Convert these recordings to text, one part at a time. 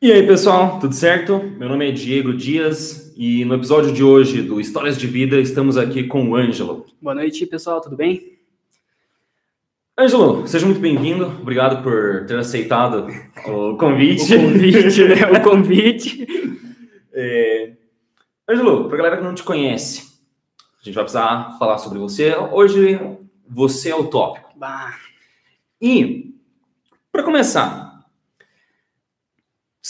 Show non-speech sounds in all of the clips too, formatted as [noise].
E aí, pessoal, tudo certo? Meu nome é Diego Dias e no episódio de hoje do Histórias de Vida estamos aqui com o Ângelo. Boa noite, pessoal, tudo bem? Ângelo, seja muito bem-vindo. Obrigado por ter aceitado o convite. O convite, né? O convite. [laughs] É... Ângelo, para a galera que não te conhece, a gente vai precisar falar sobre você. Hoje, você é o tópico. Bah, E, para começar,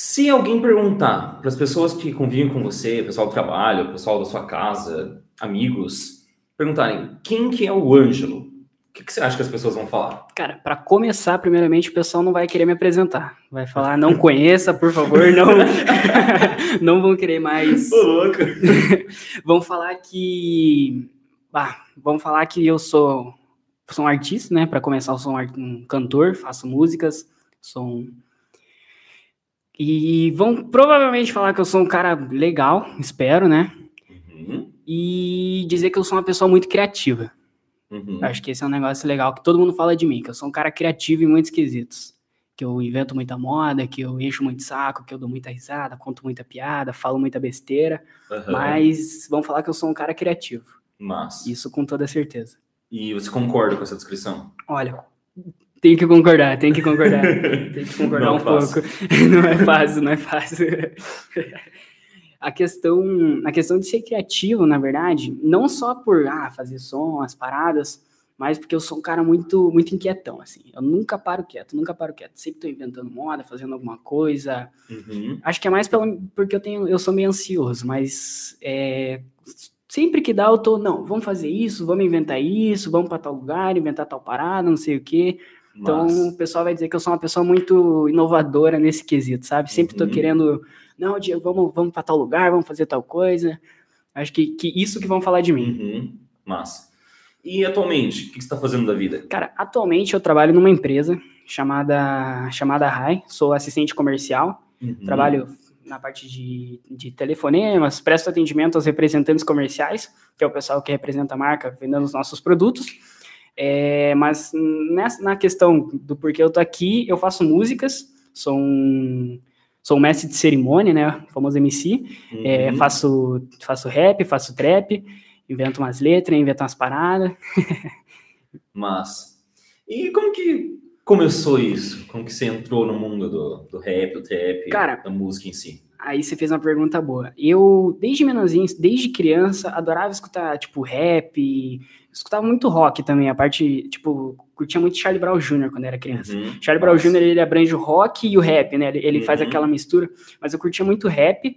se alguém perguntar para as pessoas que convivem com você, pessoal do trabalho, pessoal da sua casa, amigos, perguntarem quem que é o Ângelo, o que, que você acha que as pessoas vão falar? cara, para começar, primeiramente, o pessoal não vai querer me apresentar. Vai falar, não conheça, por favor, não, [laughs] não vão querer mais. Ô, louco! [laughs] Vão falar que, bah, vão falar que eu sou, sou um artista, né? Para começar, eu sou um, um cantor, faço músicas, sou um e vão provavelmente falar que eu sou um cara legal, espero, né? Uhum, E dizer que eu sou uma pessoa muito criativa. uhum. Acho que esse é um negócio legal que todo mundo fala de mim, que eu sou um cara criativo em muitos quesitos. Que eu invento muita moda, que eu encho muito saco, que eu dou muita risada, conto muita piada, falo muita besteira, Aham. mas vão falar que eu sou um cara criativo. Mas, Isso com toda certeza. e você concorda com essa descrição? Olha, tem que concordar, tem que concordar. [laughs] Tem que concordar Não um é fácil. pouco. [laughs] Não é fácil, não é fácil. [laughs] A questão, a questão de ser criativo, na verdade, não só por ah, fazer som, as paradas, mas porque eu sou um cara muito muito inquietão, assim. Eu nunca paro quieto, nunca paro quieto. Sempre tô inventando moda, fazendo alguma coisa. Uhum. Acho que é mais pelo, porque eu tenho, eu sou meio ansioso, mas é, sempre que dá eu tô, não, vamos fazer isso, vamos inventar isso, vamos para tal lugar, inventar tal parada, não sei o quê. Então, Mas, o pessoal vai dizer que eu sou uma pessoa muito inovadora nesse quesito, sabe? Sempre tô Uhum. querendo, não, Diego, vamos, vamos para tal lugar, vamos fazer tal coisa. Acho que, que isso que vão falar de mim. uhum. Mas, e atualmente, o que você está fazendo da vida? Cara, atualmente eu trabalho numa empresa chamada, chamada Rai, sou assistente comercial, Uhum. trabalho na parte de, de telefonemas, presto atendimento aos representantes comerciais, que é o pessoal que representa a marca vendendo os nossos produtos. É, mas nessa, na questão do porquê eu tô aqui, eu faço músicas, sou um, sou um mestre de cerimônia, né, o famoso MC, é, Uhum. faço, faço rap, faço trap, invento umas letras, invento umas paradas. [laughs] Mas, e como que começou isso? Como que você entrou no mundo do, do rap, do trap, Cara, da música em si? Aí você fez uma pergunta boa. Eu, desde menorzinho, desde criança, adorava escutar, tipo, rap, escutava muito rock também, a parte, tipo, curtia muito Charlie Brown Jr. quando era criança. Uhum. Charlie Brown Jr., ele abrange o rock e o rap, né? Ele, ele faz Uhum. aquela mistura, mas eu curtia muito rap.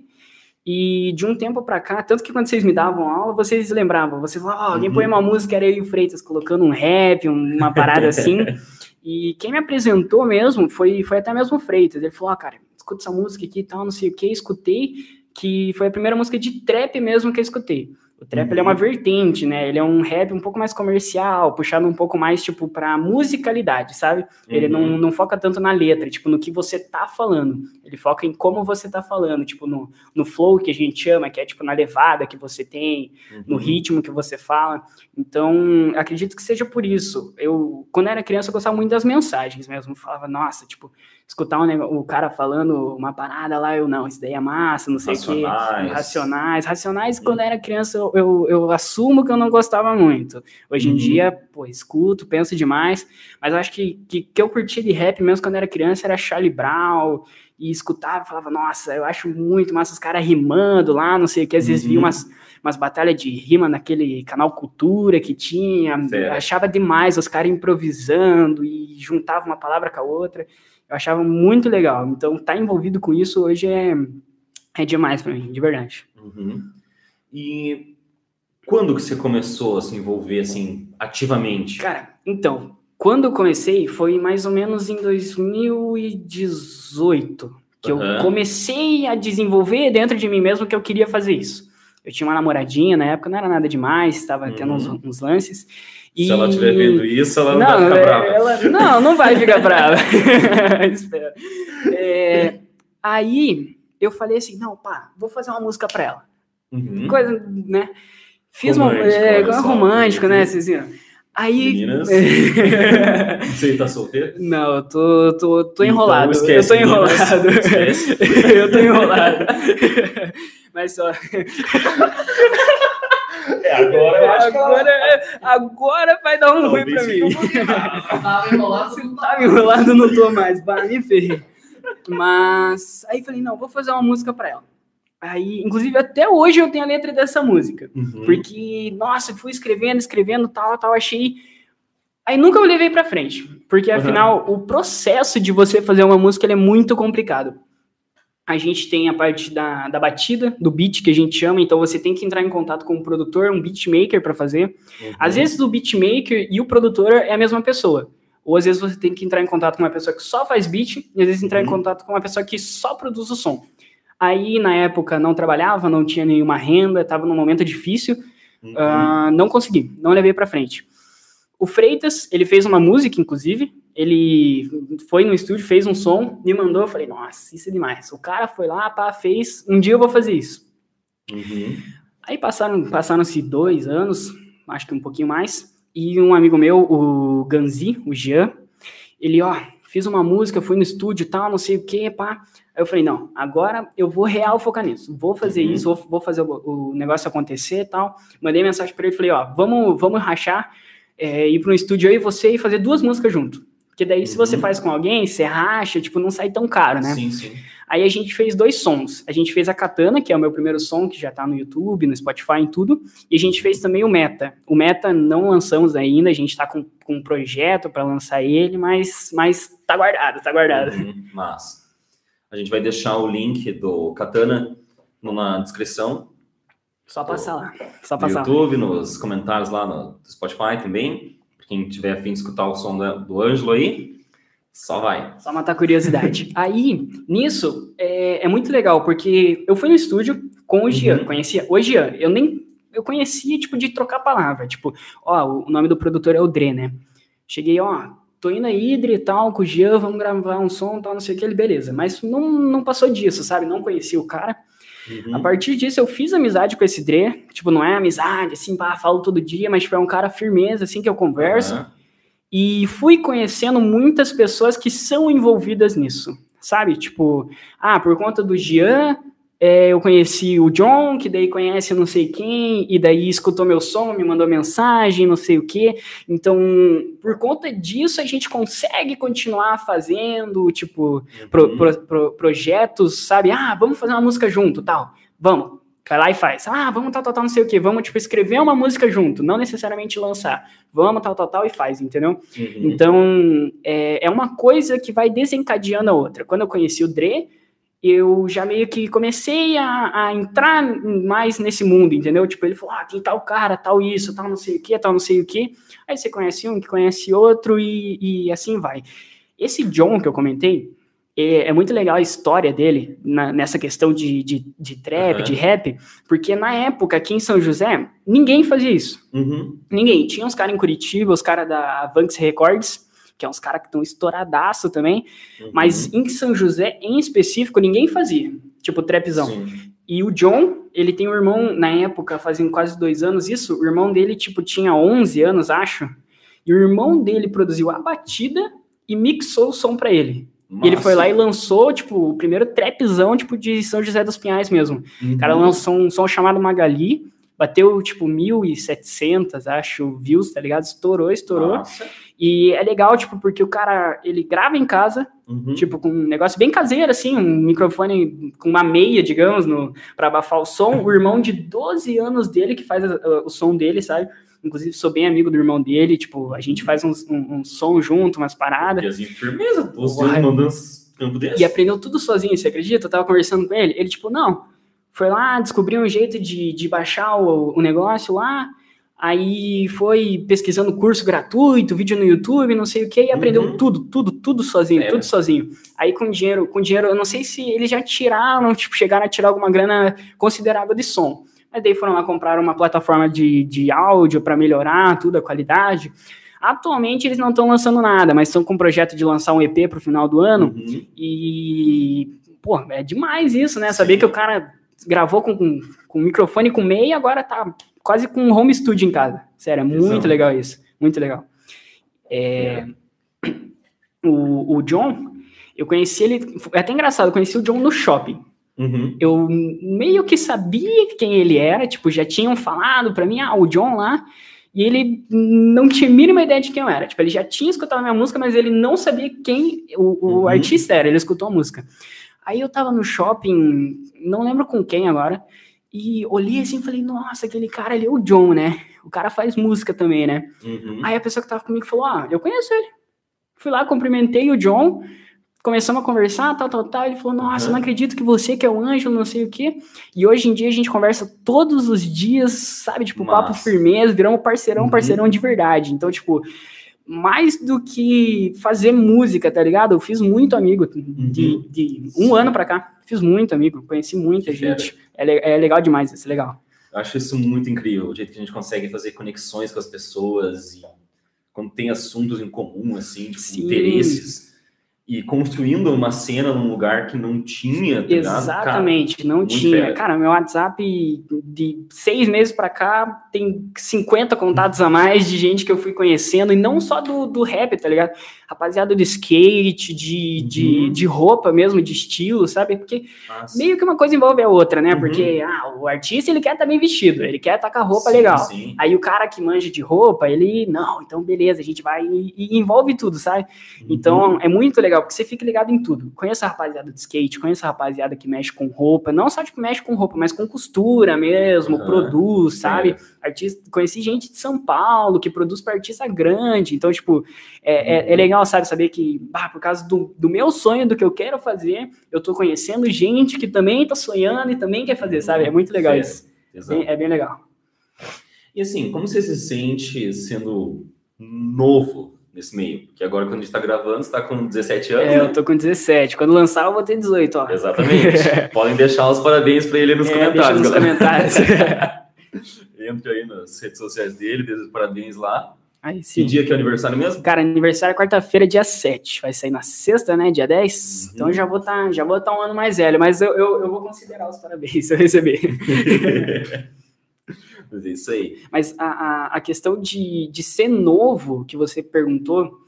E de um tempo pra cá, tanto que quando vocês me davam aula, vocês lembravam, vocês falavam, "Ah, alguém Uhum. põe uma música, era eu e o Freitas colocando um rap, uma parada assim. [laughs] E quem me apresentou mesmo foi, foi até mesmo o Freitas. Ele falou, ah, cara, escuta essa música aqui e tal, não sei o que, escutei, que foi a primeira música de trap mesmo que eu escutei. O trap ele é uma Uhum. vertente, né? Ele é um rap um pouco mais comercial, puxado um pouco mais, tipo, pra musicalidade, sabe? Ele não, Uhum. não foca tanto na letra, tipo, no que você tá falando. Ele foca em como você tá falando, tipo, no, no flow que a gente chama, que é, tipo, na levada que você tem, no Uhum. ritmo que você fala. Então, acredito que seja por isso. Eu, quando era criança, eu gostava muito das mensagens mesmo. Eu falava, nossa, tipo, escutar um nego- o cara falando uma parada lá, eu não, isso daí é massa, não sei o quê. Racionais. Racionais. Racionais, quando era criança, eu, eu, eu assumo que eu não gostava muito. Hoje em Uhum. dia, pô, escuto, penso demais. Mas eu acho que, que, que eu curtia de rap mesmo quando era criança era Charlie Brown. E escutava, falava, nossa, eu acho muito massa os caras rimando lá, não sei o que. Às vezes Uhum. via umas, umas batalhas de rima naquele canal Cultura que tinha. Certo. Achava demais os caras improvisando e juntavam uma palavra com a outra. Eu achava muito legal. Então, estar envolvido com isso hoje é, é demais pra mim, de verdade. Uhum. E quando que você começou a se envolver assim ativamente? Cara, então, quando eu comecei foi mais ou menos em 2018 que Aham. eu comecei a desenvolver dentro de mim mesmo que eu queria fazer isso. Eu tinha uma namoradinha na época, não era nada demais, estava tendo uns, Uhum. uns lances. Se ela estiver vendo isso, ela não, vai Não, ficar é- brava. ela- não, não vai ficar brava. [laughs] Espero. É, aí eu falei assim, não, pá, vou fazer uma música pra ela. Uhum. Coisa, né? Fiz uma Romântico, é, olha só. romântico, né, Uhum. Cezinha? Aí. Meninas. [laughs] Você tá solteiro? Não, eu tô, tô, tô Então, enrolado. esquece, [laughs] eu tô enrolado. meninas. Eu tô enrolado. Mas só. [laughs] É, agora eu acho que ela- Agora, agora vai dar um ruim pra mim. [laughs] Tava enrolado, não Tá me enrolado, não tô mais. Bah, me ferrei. Mas aí falei, não, vou fazer uma música pra ela. Aí, inclusive, até hoje eu tenho a letra dessa música. Uhum. Porque, nossa, fui escrevendo, escrevendo, tal, tal, achei. Aí nunca eu levei pra frente. Porque, Uhum. afinal, o processo de você fazer uma música ele é muito complicado. A gente tem a parte da, da batida, do beat, que a gente chama, então você tem que entrar em contato com o produtor, um beatmaker pra fazer. Uhum. Às vezes o beatmaker e o produtor é a mesma pessoa. Ou às vezes você tem que entrar em contato com uma pessoa que só faz beat, e às vezes entrar em Uhum. contato com uma pessoa que só produz o som. Aí, na época, não trabalhava, não tinha nenhuma renda, estava num momento difícil, Uhum. ah, não consegui, não levei para frente. O Freitas, ele fez uma música, inclusive, ele foi no estúdio, fez um som, me mandou, eu falei, nossa, isso é demais. O cara foi lá, pá, fez, um dia eu vou fazer isso. Uhum. Aí passaram, passaram-se dois anos, acho que um pouquinho mais, e um amigo meu, o Ganzi, o Jean, ele, ó, fiz uma música, fui no estúdio e tal, não sei o que, pá. Aí eu falei, não, agora eu vou real focar nisso, vou fazer Uhum. isso, vou, vou fazer o, o negócio acontecer e tal. Mandei mensagem pra ele, falei, ó, vamos, vamos rachar, é, ir para um estúdio aí, você e fazer duas músicas junto. Porque daí, se você Uhum. faz com alguém, você racha, tipo, não sai tão caro, né? Sim, sim. Aí a gente fez dois sons. A gente fez a Katana, que é o meu primeiro som, que já tá no YouTube, no Spotify, em tudo. E a gente fez também o Meta. O Meta não lançamos ainda, a gente tá com, com um projeto para lançar ele, mas, mas tá guardado, tá guardado. Uhum. Mas a gente vai deixar o link do Katana numa descrição Só passar lá. Só no passar lá. YouTube, nos comentários lá no Spotify também. Quem tiver afim de escutar o som da- do Ângelo aí, só vai. Só matar curiosidade. [laughs] Aí, nisso, é, é muito legal, porque eu fui no estúdio com o Gian, Uhum. conhecia o Gian, eu nem, eu conhecia, tipo, de trocar palavra, tipo, ó, o nome do produtor é o Dre, né? Cheguei, ó, tô indo aí, Dre, e tal, com o Gian, vamos gravar um som, tal, não sei o que, ele, beleza, mas não, não passou disso, sabe? Não conhecia o cara. Uhum. A partir disso, eu fiz amizade com esse Dre, tipo, não é amizade, assim, pá, falo todo dia, mas, tipo, é um cara firmeza, assim, que eu converso. Aham. E fui conhecendo muitas pessoas que são envolvidas nisso, sabe? Tipo, ah, por conta do Jean, é, eu conheci o John, que daí conhece não sei quem, e daí escutou meu som, me mandou mensagem, não sei o quê. Então, por conta disso, a gente consegue continuar fazendo, tipo, pro- Uhum. pro- pro- projetos, sabe? Ah, vamos fazer uma música junto, tal. Vamos. Vai lá e faz. Ah, vamos tal, tal, tal, não sei o quê. Vamos, tipo, escrever uma música junto, não necessariamente lançar. Vamos, tal, tal, tal, e faz, entendeu? Uhum. Então, é, é uma coisa que vai desencadeando a outra. Quando eu conheci o Dre, eu já meio que comecei a, a entrar mais nesse mundo, entendeu? Tipo, ele falou, ah, tem tal cara, tal isso, tal não sei o que, tal não sei o que. Aí você conhece um, que conhece outro, e, e assim vai. Esse John que eu comentei, é, é muito legal a história dele na- nessa questão de, de, de trap, Aham. de rap, porque na época, aqui em São José, ninguém fazia isso. Uhum. Ninguém. Tinha uns caras em Curitiba, os caras da Vanx Records, que é uns caras que estão estouradaço também, Uhum. mas em São José, em específico, ninguém fazia. Tipo, trapzão. Sim. E o John, ele tem um irmão, na época, fazendo quase dois anos isso, o irmão dele, tipo, tinha 11 anos, acho, e o irmão dele produziu a batida e mixou o som pra ele. E ele foi lá e lançou, tipo, o primeiro trapzão, tipo, de São José dos Pinhais mesmo. Uhum. O cara lançou um som chamado Magali, bateu, tipo, 1.700, acho, views, tá ligado? Estourou, estourou. Massa. E é legal, tipo, porque o cara, ele grava em casa, Uhum. tipo, com um negócio bem caseiro, assim, um microfone com uma meia, digamos, no, pra abafar o som. O irmão de 12 anos dele que faz uh, o som dele, sabe? Inclusive, sou bem amigo do irmão dele, tipo, a gente faz uns- um, um som junto, umas paradas. E assim, firmeza, você Uai. mandando desse. E aprendeu tudo sozinho, você acredita? Eu tava conversando com ele, ele, tipo, não, foi lá, descobriu um jeito de, de baixar o, o negócio lá, aí foi pesquisando curso gratuito, vídeo no YouTube, não sei o que, e aprendeu Uhum. tudo, tudo, tudo sozinho, É. tudo sozinho. Aí com dinheiro, com dinheiro, eu não sei se eles já tiraram, tipo, chegaram a tirar alguma grana considerável de som. Mas daí foram lá comprar uma plataforma de, de áudio para melhorar tudo, a qualidade. Atualmente eles não estão lançando nada, mas estão com um projeto de lançar um EP pro final do ano. Uhum. E, pô, é demais isso, né? Sim. Saber que o cara gravou com, com, com microfone com meia e agora tá quase com um home studio em casa. Sério, é muito Visão. legal isso. Muito legal. É, o, o John, eu conheci ele. É até engraçado, eu conheci o John no shopping. Uhum. Eu meio que sabia quem ele era, tipo, já tinham falado pra mim, ah, o John lá, e ele não tinha a mínima ideia de quem eu era. Tipo, ele já tinha escutado a minha música, mas ele não sabia quem o, o Uhum. artista era, ele escutou a música. Aí eu tava no shopping, não lembro com quem agora, e olhei assim e falei, nossa, aquele cara ali é o John, né? O cara faz música também, né? Uhum. Aí a pessoa que tava comigo falou: Ah, eu conheço ele. Fui lá, cumprimentei o John, começamos a conversar, tal, tal, tal. Ele falou: Nossa, Uhum. não acredito que você que é o anjo, não sei o quê. E hoje em dia a gente conversa todos os dias, sabe? Tipo, papo Massa. firmeza, viramos parceirão, Uhum. parceirão de verdade. Então, tipo, mais do que fazer música, tá ligado? Eu fiz muito amigo de, Uhum. de um Sim. ano pra cá. Fiz muito amigo, conheci muita Que gente. É, é legal demais, isso é legal. Eu acho isso muito incrível, o jeito que a gente consegue fazer conexões com as pessoas e quando tem assuntos em comum, assim, tipo, Sim. interesses. E construindo uma cena num lugar que não tinha, tá? Exatamente, não muito tinha. fera. Cara, meu WhatsApp de seis meses pra cá tem 50 contatos a mais de gente que eu fui conhecendo, e não só do, do rap, tá ligado? Rapaziada do skate, de, de, Uhum. de roupa mesmo, de estilo, sabe? Porque Cara, Massa. meio que uma coisa envolve a outra, né? Uhum. Porque ah, o artista ele quer estar bem vestido, ele quer estar com a roupa Sim, legal. sim. Aí o cara que manja de roupa, ele, não, então beleza, a gente vai e, e envolve tudo, sabe? Uhum. Então é muito legal, porque você fica ligado em tudo. Conheço a rapaziada de skate, conheço a rapaziada que mexe com roupa, não só tipo mexe com roupa, mas com costura mesmo, Aham. produz, sabe? É. Artista, conheci gente de São Paulo que produz para artista grande, então tipo é, é- é legal, sabe, saber que bah, por causa do, do meu sonho, do que eu quero fazer, eu tô conhecendo gente que também tá sonhando e também quer fazer, sabe? É muito legal isso. Exato. Bem- é bem legal. E assim, como você se sente sendo novo nesse meio? Porque agora, quando a gente tá gravando, você tá com 17 anos, É, né? eu tô com 17. Quando lançar, eu vou ter 18, ó. Exatamente. [laughs] Podem deixar os parabéns para ele nos É, comentários. deixa nos comentários. [laughs] Entre aí nas redes sociais dele, dê os parabéns lá. Aí Que sim. dia que é o aniversário mesmo? Cara, aniversário é quarta-feira, dia 7. Vai sair na sexta, né? Dia 10. Uhum. Então já vou estar já vou tá um ano mais velho, mas eu, eu, eu vou considerar os parabéns se eu receber. [laughs] Isso aí. Mas a, a, a questão de, de ser novo, que você perguntou,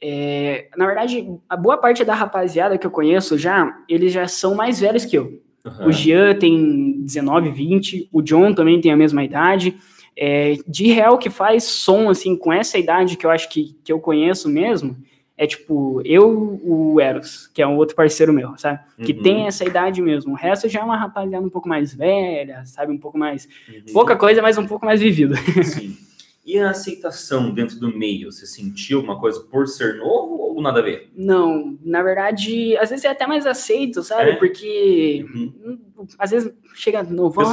é, na verdade, a boa parte da rapaziada que eu conheço já, eles já são mais velhos que eu. Aham. O Jean tem 19, 20, o John também tem a mesma idade. É, de real que faz som, assim, com essa idade que eu acho que, que eu conheço mesmo, é tipo, eu, o Eros, que é um outro parceiro meu, sabe? Que Uhum. tem essa idade mesmo. O resto já é uma rapaziada um pouco mais velha, sabe? Um pouco mais. Uhum. Pouca coisa, mas um pouco mais vivido. Sim. E a aceitação dentro do meio? Você sentiu alguma coisa por ser novo ou nada a ver? Não, na verdade, às vezes é até mais aceito, sabe? É? Porque Uhum. hum, às vezes chega novão,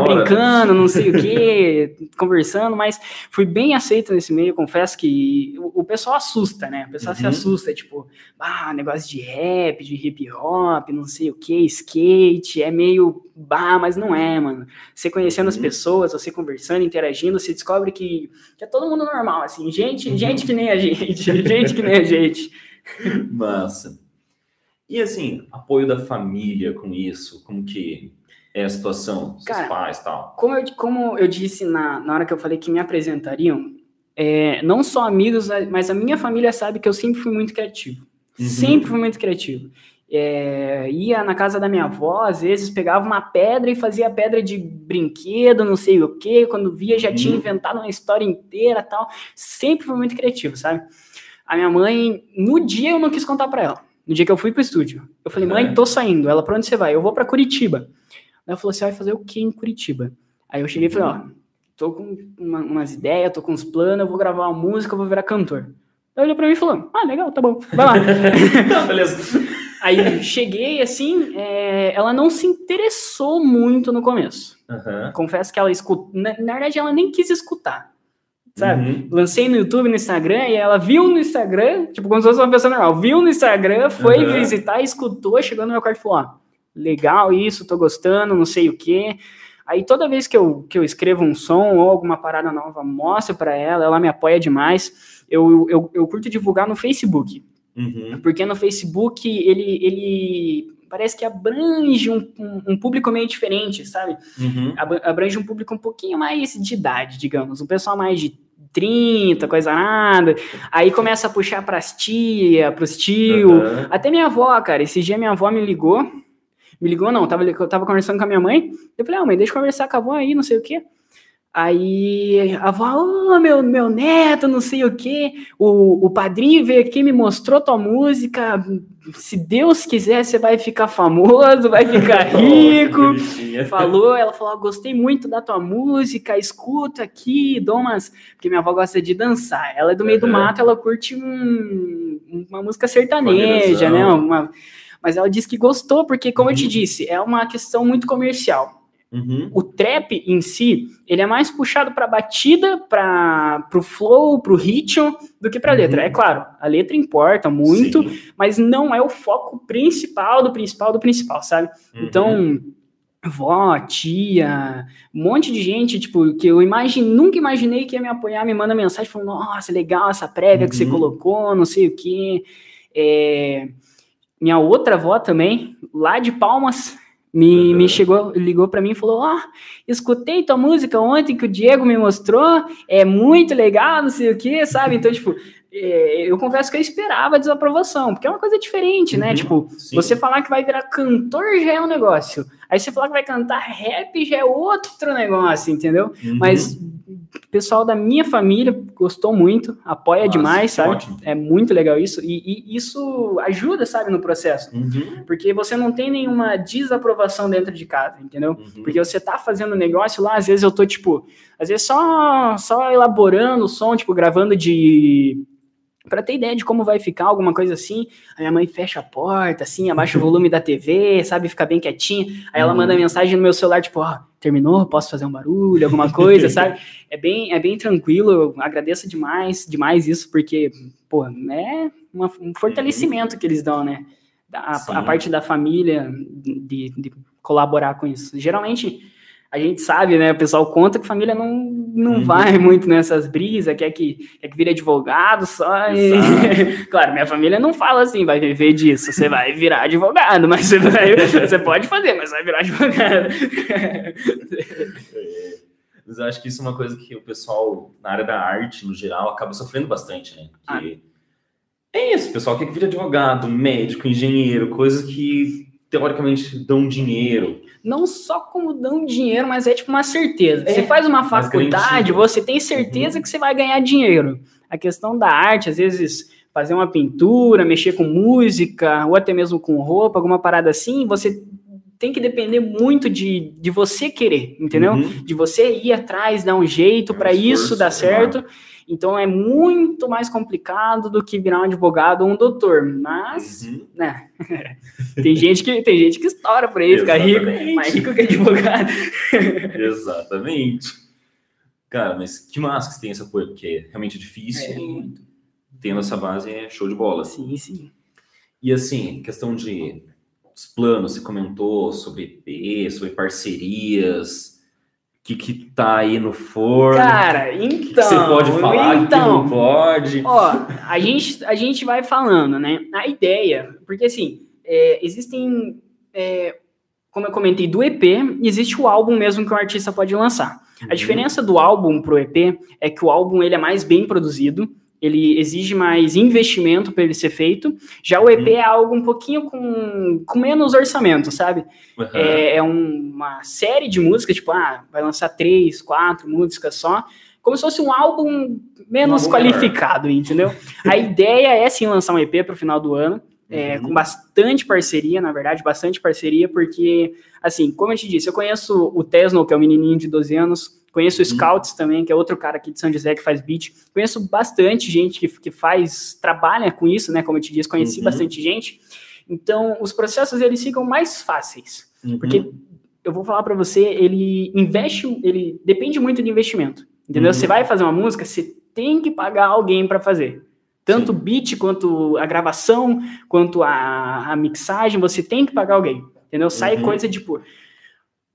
hora. brincando, não sei o quê, [laughs] conversando, mas fui bem aceito nesse meio, confesso que o, o pessoal assusta, né? O pessoal se Uhum. assusta, tipo, ah, negócio de rap, de hip hop, não sei o quê, skate, é meio, bah, mas não é, mano. Você conhecendo as Uhum. pessoas, você conversando, interagindo, você descobre que, que é todo mundo normal, assim, gente, Uhum. gente que nem a gente, [laughs] gente que nem a gente. Massa. E assim, apoio da família com isso? Como que é a situação? Seus Cara, pais e tal? Como eu, como eu disse na, na hora que eu falei que me apresentariam, é, não só amigos, mas a minha família sabe que eu sempre fui muito criativo. Uhum. Sempre fui muito criativo. É, ia na casa da minha avó, às vezes pegava uma pedra e fazia pedra de brinquedo, não sei o que. Quando via, já tinha Uhum. inventado uma história inteira tal. Sempre fui muito criativo, sabe? A minha mãe, no dia eu não quis contar pra ela. No dia que eu fui pro estúdio. Eu falei, mãe, Uhum. tô saindo. Ela, pra onde você vai? Eu vou pra Curitiba. Ela falou, você vai fazer o que em Curitiba? Aí eu cheguei e falei, ó, tô com uma- umas ideias, tô com uns planos, eu vou gravar uma música, eu vou virar cantor. Ela olhou pra mim e falou, ah, legal, tá bom, vai lá. Não, [laughs] beleza. Aí cheguei, assim, é, ela não se interessou muito no começo. Aham. Confesso que ela escutou, na, na verdade ela nem quis escutar, sabe? Uhum. Lancei no YouTube, no Instagram, e ela viu no Instagram, tipo, como se fosse uma pessoa normal, viu no Instagram, foi Aham. visitar, escutou, chegou no meu quarto e falou, ó, legal isso, tô gostando, não sei o quê. Aí toda vez que eu, que eu escrevo um som ou alguma parada nova, mostro pra ela, ela me apoia demais. Eu, eu, eu curto divulgar no Facebook, Uhum. porque no Facebook ele, ele parece que abrange um, um, um público meio diferente, sabe? Uhum. Ab- abrange um público um pouquinho mais de idade, digamos, um pessoal mais de 30, coisa nada. Aí começa a puxar pras tia, pros tio. Aham. Até minha avó, cara. Esse dia minha avó me ligou. Me ligou, não, tava, eu tava conversando com a minha mãe. Eu falei, ah, mãe, deixa eu conversar com a avó aí, não sei o quê. Aí a avó, ô, meu, meu neto, não sei o quê. O, o padrinho veio aqui, me mostrou tua música. Se Deus quiser, você vai ficar famoso, vai ficar [laughs] rico. Oh, bonitinha. falou, ela falou, "Ah, gostei muito da tua música, escuta aqui, dou umas... Porque minha avó gosta de dançar, ela é do meio do Uhum. mato, ela curte um- uma música sertaneja, né? Uma- Mas ela disse que gostou, porque, como eu te Uhum. disse, é uma questão muito comercial. Uhum. O trap em si, ele é mais puxado para batida, para o flow, para o ritmo, do que para Uhum. letra. É claro, a letra importa muito, Sim. mas não é o foco principal do principal do principal, sabe? Uhum. Então, vó, tia, um monte de gente, tipo, que eu imagine, nunca imaginei que ia me apoiar, me manda mensagem falando, nossa, legal essa prévia que você Uhum. colocou, não sei o quê. É, Minha outra avó também, lá de Palmas, me, Uhum. me chegou, ligou para mim e falou, ó, escutei tua música ontem que o Diego me mostrou, é muito legal, não sei o quê, sabe? Então, tipo, é, eu confesso que eu esperava a desaprovação, porque é uma coisa diferente, né? Uhum. Tipo, Sim. você falar que vai virar cantor já é um negócio. Aí você falar que vai cantar rap já é outro negócio, entendeu? Uhum. Mas o pessoal da minha família gostou muito, apoia Nossa, demais, sabe? ótimo. É muito legal isso. E, e isso ajuda, sabe, no processo. Uhum. Porque você não tem nenhuma desaprovação dentro de casa, entendeu? Uhum. Porque você tá fazendo negócio lá, às vezes eu tô, tipo, às vezes só, só elaborando o som, tipo, gravando de. Pra ter ideia de como vai ficar, alguma coisa assim. A minha mãe fecha a porta, assim, abaixa o volume da TV, sabe? Fica bem quietinha. Aí ela Uhum. manda mensagem no meu celular, tipo, ó, terminou? Posso fazer um barulho, alguma coisa, [laughs] sabe? É bem, é bem tranquilo, eu agradeço demais, demais isso, porque, pô, é uma- um fortalecimento que eles dão, né? A, a parte da família de, de colaborar com isso. Geralmente, a gente sabe, né? O pessoal conta que família não, não Uhum. vai muito nessas brisas, quer que, quer que vire advogado só. e- [laughs] claro, minha família não fala assim, vai viver disso, você vai virar advogado, mas você, vai, você pode fazer, mas vai virar advogado. É, Mas eu acho que isso é uma coisa que o pessoal na área da arte, no geral, acaba sofrendo bastante, né? Ah. Que É isso, o pessoal quer que vire advogado, médico, engenheiro, coisas que teoricamente dão dinheiro. não só como dão dinheiro, mas é tipo uma certeza. É, você faz uma faculdade, você tem certeza que você vai ganhar dinheiro. A questão da arte, às vezes, fazer uma pintura, mexer com música, ou até mesmo com roupa, alguma parada assim, você tem que depender muito de, de você querer, entendeu? Uhum. De você ir atrás, dar um jeito É para isso dar certo. Então é muito mais complicado do que virar um advogado ou um doutor. Mas, Uhum. né? [laughs] tem gente que tem gente que estoura por aí, fica rico, mais rico que advogado. [laughs] Exatamente. Cara, mas que massa que você tem esse apoio, porque é realmente difícil. É, e tendo essa base é show de bola. Sim, sim. E assim, questão de os planos, você comentou sobre EP, sobre parcerias, que, que tá aí no forno, Cara, o que, que então. você pode falar, o que então, não pode. Ó, a gente, a gente vai falando, né? A ideia, porque assim, é, existem, é, como eu comentei, do EP, existe o álbum mesmo que o artista pode lançar. A Uhum. diferença do álbum pro EP é que o álbum ele é mais bem produzido, ele exige mais investimento para ele ser feito. Já o EP Uhum. é algo um pouquinho com, com menos orçamento, sabe? Uhum. É, é um- uma série de músicas, tipo, ah, vai lançar três, quatro músicas só, como se fosse um álbum menos Um álbum qualificado, entendeu? A ideia é sim lançar um EP para o final do ano, é, Uhum. com bastante parceria, na verdade, bastante parceria, porque, assim, como eu te disse, eu conheço o Tesno, que é um menininho de 12 anos, conheço o Uhum. Scouts também, que é outro cara aqui de São José que faz beat, conheço bastante gente que, que faz, trabalha com isso, né, como eu te disse, conheci Uhum. bastante gente, então os processos, eles ficam mais fáceis, Uhum. porque eu vou falar para você, ele investe, ele depende muito de investimento, entendeu? Uhum. Você vai fazer uma música, você tem que pagar alguém para fazer. Tanto o beat, quanto a gravação, quanto a, a mixagem, você tem que pagar alguém, entendeu? Sai Uhum. coisa tipo,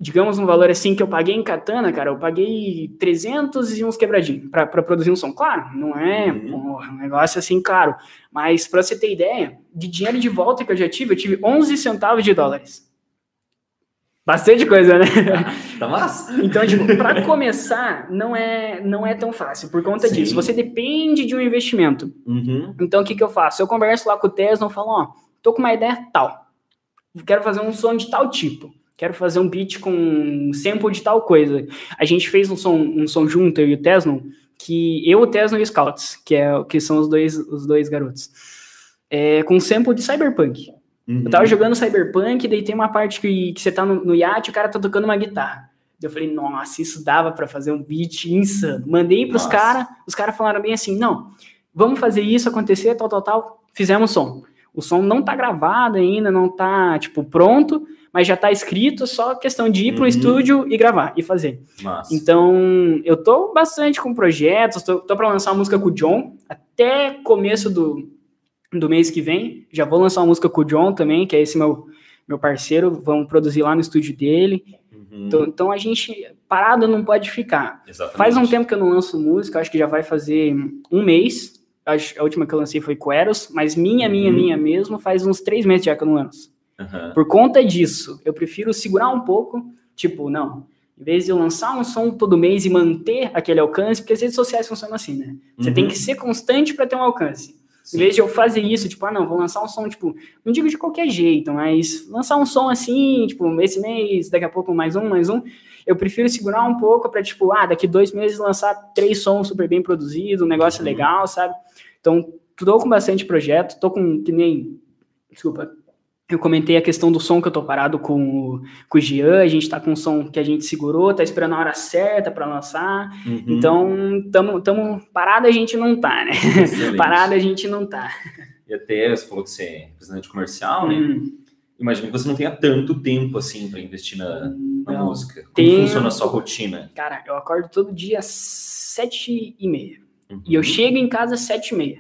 digamos um valor assim que eu paguei em Katana, cara, eu paguei 300 e uns quebradinhos para produzir um som. Claro, não é Uhum. porra, um negócio assim caro, mas para você ter ideia, de dinheiro de volta que eu já tive, eu tive 11 centavos de dólares. Bastante coisa, né? [laughs] Tá massa. Então, tipo, para começar, não é, não é tão fácil por conta Sim. disso. Você depende de um investimento. Uhum. Então, o que, que eu faço? Eu converso lá com o Tesla, eu falo, ó, tô com uma ideia tal. Quero fazer um som de tal tipo. Quero fazer um beat com um sample de tal coisa. A gente fez um som, um som junto, eu e o Tesla, que eu, o Tesla e o Scouts, que, é, que são os dois, os dois garotos. É, com sample de Cyberpunk. Uhum. Eu tava jogando Cyberpunk, daí tem uma parte que, que você tá no, no iate e o cara tá tocando uma guitarra. Eu falei, nossa, isso dava pra fazer um beat insano. Mandei pros caras, os caras falaram bem assim, não, vamos fazer isso acontecer, tal, tal, tal. Fizemos som. O som não tá gravado ainda, não tá, tipo, pronto, mas já tá escrito, só questão de ir pro Uhum. estúdio e gravar, e fazer. Massa. Então, eu tô bastante com projetos, tô, tô para lançar uma música com o John, até começo do, do mês que vem. Já vou lançar uma música com o John também, que é esse meu, meu parceiro. Vamos produzir lá no estúdio dele. Uhum. Então, então a gente, parado não pode ficar. Exatamente. Faz um tempo que eu não lanço música, acho que já vai fazer um mês. A última que eu lancei foi com Eros, mas minha, minha, Uhum. minha mesmo, faz uns três meses já que eu não lanço. Uhum. Por conta disso, eu prefiro segurar um pouco, tipo, não, em vez de eu lançar um som todo mês e manter aquele alcance, porque as redes sociais funcionam assim, né? Você Uhum. tem que ser constante para ter um alcance. Sim. Em vez de eu fazer isso, tipo, ah, não, vou lançar um som, tipo, não digo de qualquer jeito, mas lançar um som assim, tipo, esse mês, daqui a pouco mais um, mais um, eu prefiro segurar um pouco para tipo, ah, daqui dois meses lançar três sons super bem produzidos, um negócio Uhum. legal, sabe? Então, tô com bastante projeto, tô com, que nem, desculpa, eu comentei a questão do som que eu tô parado com o, com o Jean, a gente tá com um som que a gente segurou, tá esperando a hora certa para lançar, Uhum. então, tamo, tamo, parado a gente não tá, né? Excelente. [laughs] Parado a gente não tá. E até você falou que você é representante comercial, né? Hum, Imagino que você não tenha tanto tempo assim para investir na, na Não. música. Como funciona a sua rotina? cara, eu acordo todo dia às sete e meia. Uhum. E eu chego em casa às sete e meia.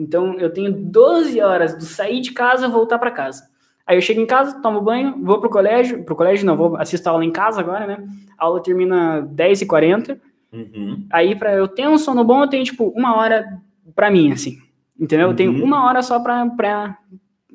Então, eu tenho 12 horas do sair de casa voltar para casa. Aí eu chego em casa, tomo banho, vou pro colégio. Pro colégio não, vou assistir a aula em casa agora, né? A aula termina 10h40. Uhum. Aí, para eu ter um sono bom, eu tenho, tipo, uma hora pra mim, assim. Entendeu? Eu tenho Uhum. uma hora só pra, pra...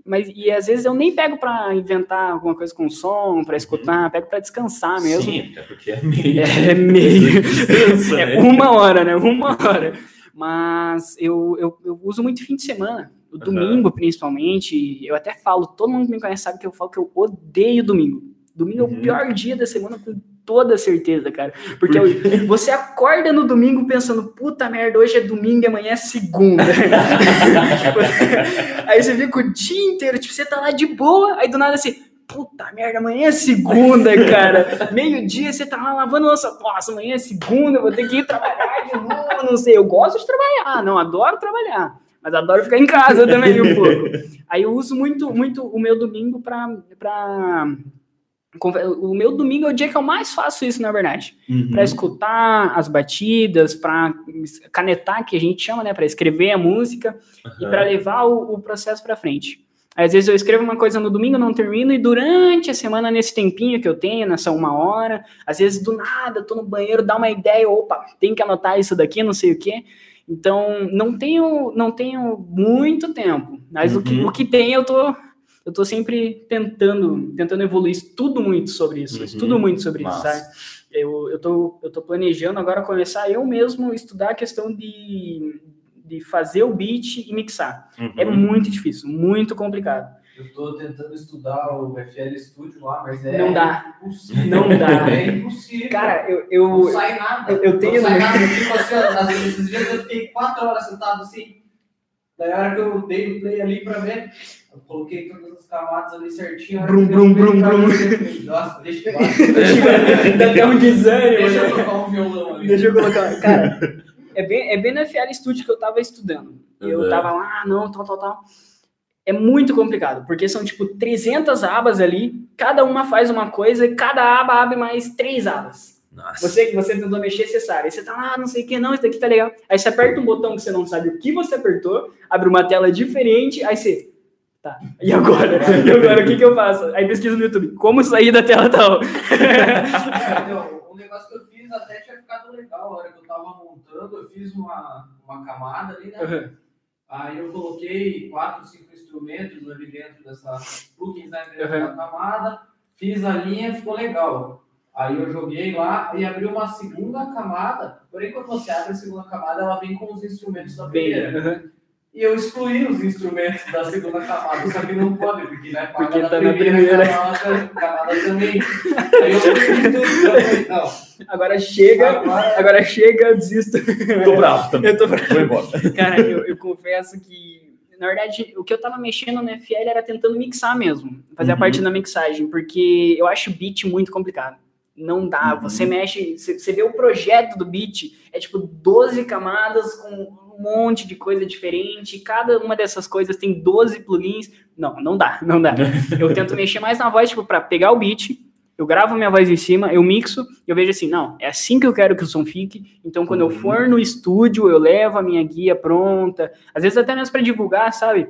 Mas, e às vezes eu nem pego pra inventar alguma coisa com som, pra escutar, pego pra descansar mesmo. Sim, até porque é meio. [laughs] É meio. [laughs] Descansa, É né? uma hora, né? Uma hora. Mas eu, eu, eu uso muito fim de semana. O domingo, principalmente. Eu até falo, todo mundo que me conhece sabe que eu falo que eu odeio domingo. Domingo é Uhum. o pior dia da semana, com toda certeza, cara. Porque eu- [laughs] você acorda no domingo pensando, puta merda, hoje é domingo e amanhã é segunda. [laughs] Tipo, [laughs] aí você fica o dia inteiro, tipo, você tá lá de boa, aí do nada assim, puta merda, amanhã é segunda, cara. [laughs] Meio-dia você tá lá lavando louça, nossa, amanhã é segunda, vou ter que ir trabalhar de novo, não sei. Eu gosto de trabalhar, não, adoro trabalhar. Mas adoro ficar em casa também um pouco. Aí eu uso muito, muito o meu domingo pra, pra... O meu domingo é o dia que eu mais faço isso, na verdade Uhum. para escutar as batidas, para canetar, que a gente chama, né, para escrever a música e para levar o, o processo para frente. Às vezes eu escrevo uma coisa no domingo, não termino, e durante a semana, nesse tempinho que eu tenho, nessa uma hora, às vezes do nada, tô no banheiro, dá uma ideia, opa, tem que anotar isso daqui, não sei o quê. Então, não tenho, não tenho muito tempo, mas o, que, Uhum. o que tem eu tô, eu tô sempre tentando, tentando evoluir, estudo muito sobre isso, Uhum. estudo muito sobre isso, sabe? Eu, eu, tô, eu tô planejando agora começar eu mesmo estudar a questão de, de fazer o beat e mixar. Uhum. É muito difícil, muito complicado. Eu tô tentando estudar o FL Studio lá, mas é Não dá. impossível. Não dá. [laughs] É impossível. Cara, eu, não eu, sai nada. eu- eu tenho- Não sai [laughs] nada. Tipo assim, ó, nas esses dias eu fiquei quatro horas sentado assim. Daí a hora que eu dei o play ali pra ver, eu coloquei todas as camadas ali certinho. Brum, brum, brum, brum. eu Nossa, deixa eu [laughs] deixa dá até um desânimo. né? eu tocar um violão ali. Deixa eu colocar. Cara, é bem, é bem no FL Studio que eu tava estudando. Eu Uhum. tava lá, ah, não, tal, tal, tal. É muito complicado, porque são tipo 300 abas ali, cada uma faz uma coisa e cada aba abre mais três abas. Nossa. Você que você tentou mexer, você sabe. Aí você tá lá, não sei o que, não, isso daqui tá legal. Aí você aperta um botão que você não sabe o que você apertou, abre uma tela diferente, aí você. Tá. E agora? E agora o que, que eu faço? Aí pesquisa no YouTube. Como sair da tela tal? [laughs] [laughs] [laughs] Cara, meu, um negócio que eu fiz até tinha ficado legal. A hora que eu tava montando, eu fiz uma, uma camada ali, né? Aí eu coloquei quatro, cinco instrumentos ali dentro dessa plugins né, dentro Uhum. da camada. fiz a linha, ficou legal. Aí eu joguei lá e abri uma segunda camada. Porém, quando você abre a segunda camada, ela vem com os instrumentos da primeira. Bem, E eu excluí os instrumentos da segunda camada, só que não pode, porque né, Porque tá na primeira, primeira. Camada, camada também. Aí eu excluí tudo. Não, agora chega, agora chega, eu desisto. Tô bravo também. Eu tô Vou embora. Cara, eu, eu confesso que, na verdade, o que eu tava mexendo no FL era tentando mixar mesmo, fazer a Uhum. parte da mixagem, porque eu acho beat muito complicado. Não dá, Uhum. você mexe, você você vê o projeto do beat, é tipo 12 camadas com um monte de coisa diferente, cada uma dessas coisas tem 12 plugins. Não, não dá, não dá. Eu tento mexer mais na voz, tipo, para pegar o beat, eu gravo minha voz em cima, eu mixo, eu vejo assim, não, é assim que eu quero que o som fique. Então, quando eu for no estúdio, eu levo a minha guia pronta. Às vezes até mesmo para divulgar, sabe?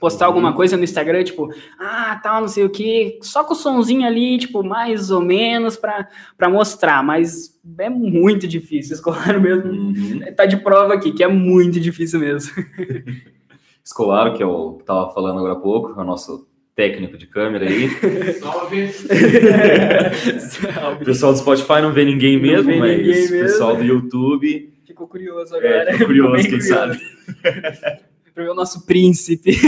Postar Uhum. alguma coisa no Instagram, tipo, ah, tal, não sei o que, só com o sonzinho ali, tipo, mais ou menos para mostrar, mas é muito difícil, escolar [laughs] mesmo. Uhum. Tá de prova aqui, que é muito difícil mesmo. [laughs] Escolar, que é o que tava falando agora há pouco, é o nosso técnico de câmera aí. [laughs] salve. O pessoal do Spotify não vê ninguém Não mesmo, vê mas ninguém o pessoal mesmo. do YouTube Ficou curioso é, agora. ficou curioso, Bem quem curioso. sabe. Pra ver o nosso príncipe. [laughs]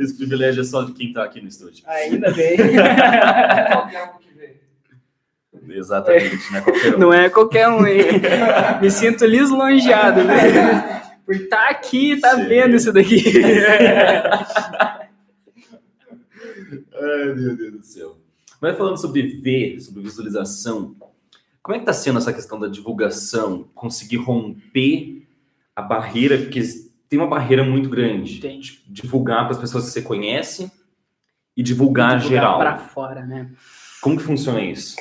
Esse privilégio é só de quem tá aqui no estúdio. Ainda bem. Qualquer um que vê. Exatamente, né? Qualquer um. Não é qualquer um, hein? Me sinto lisonjeado, né? Por estar aqui, tá Sim. vendo isso daqui. [laughs] Ai, meu Deus do céu. Mas falando sobre ver, sobre visualização, como é que tá sendo essa questão da divulgação? Conseguir romper a barreira, porque tem uma barreira muito grande. Entende? Divulgar para as pessoas que você conhece e divulgar, geral. Pra fora, né? Como que funciona isso?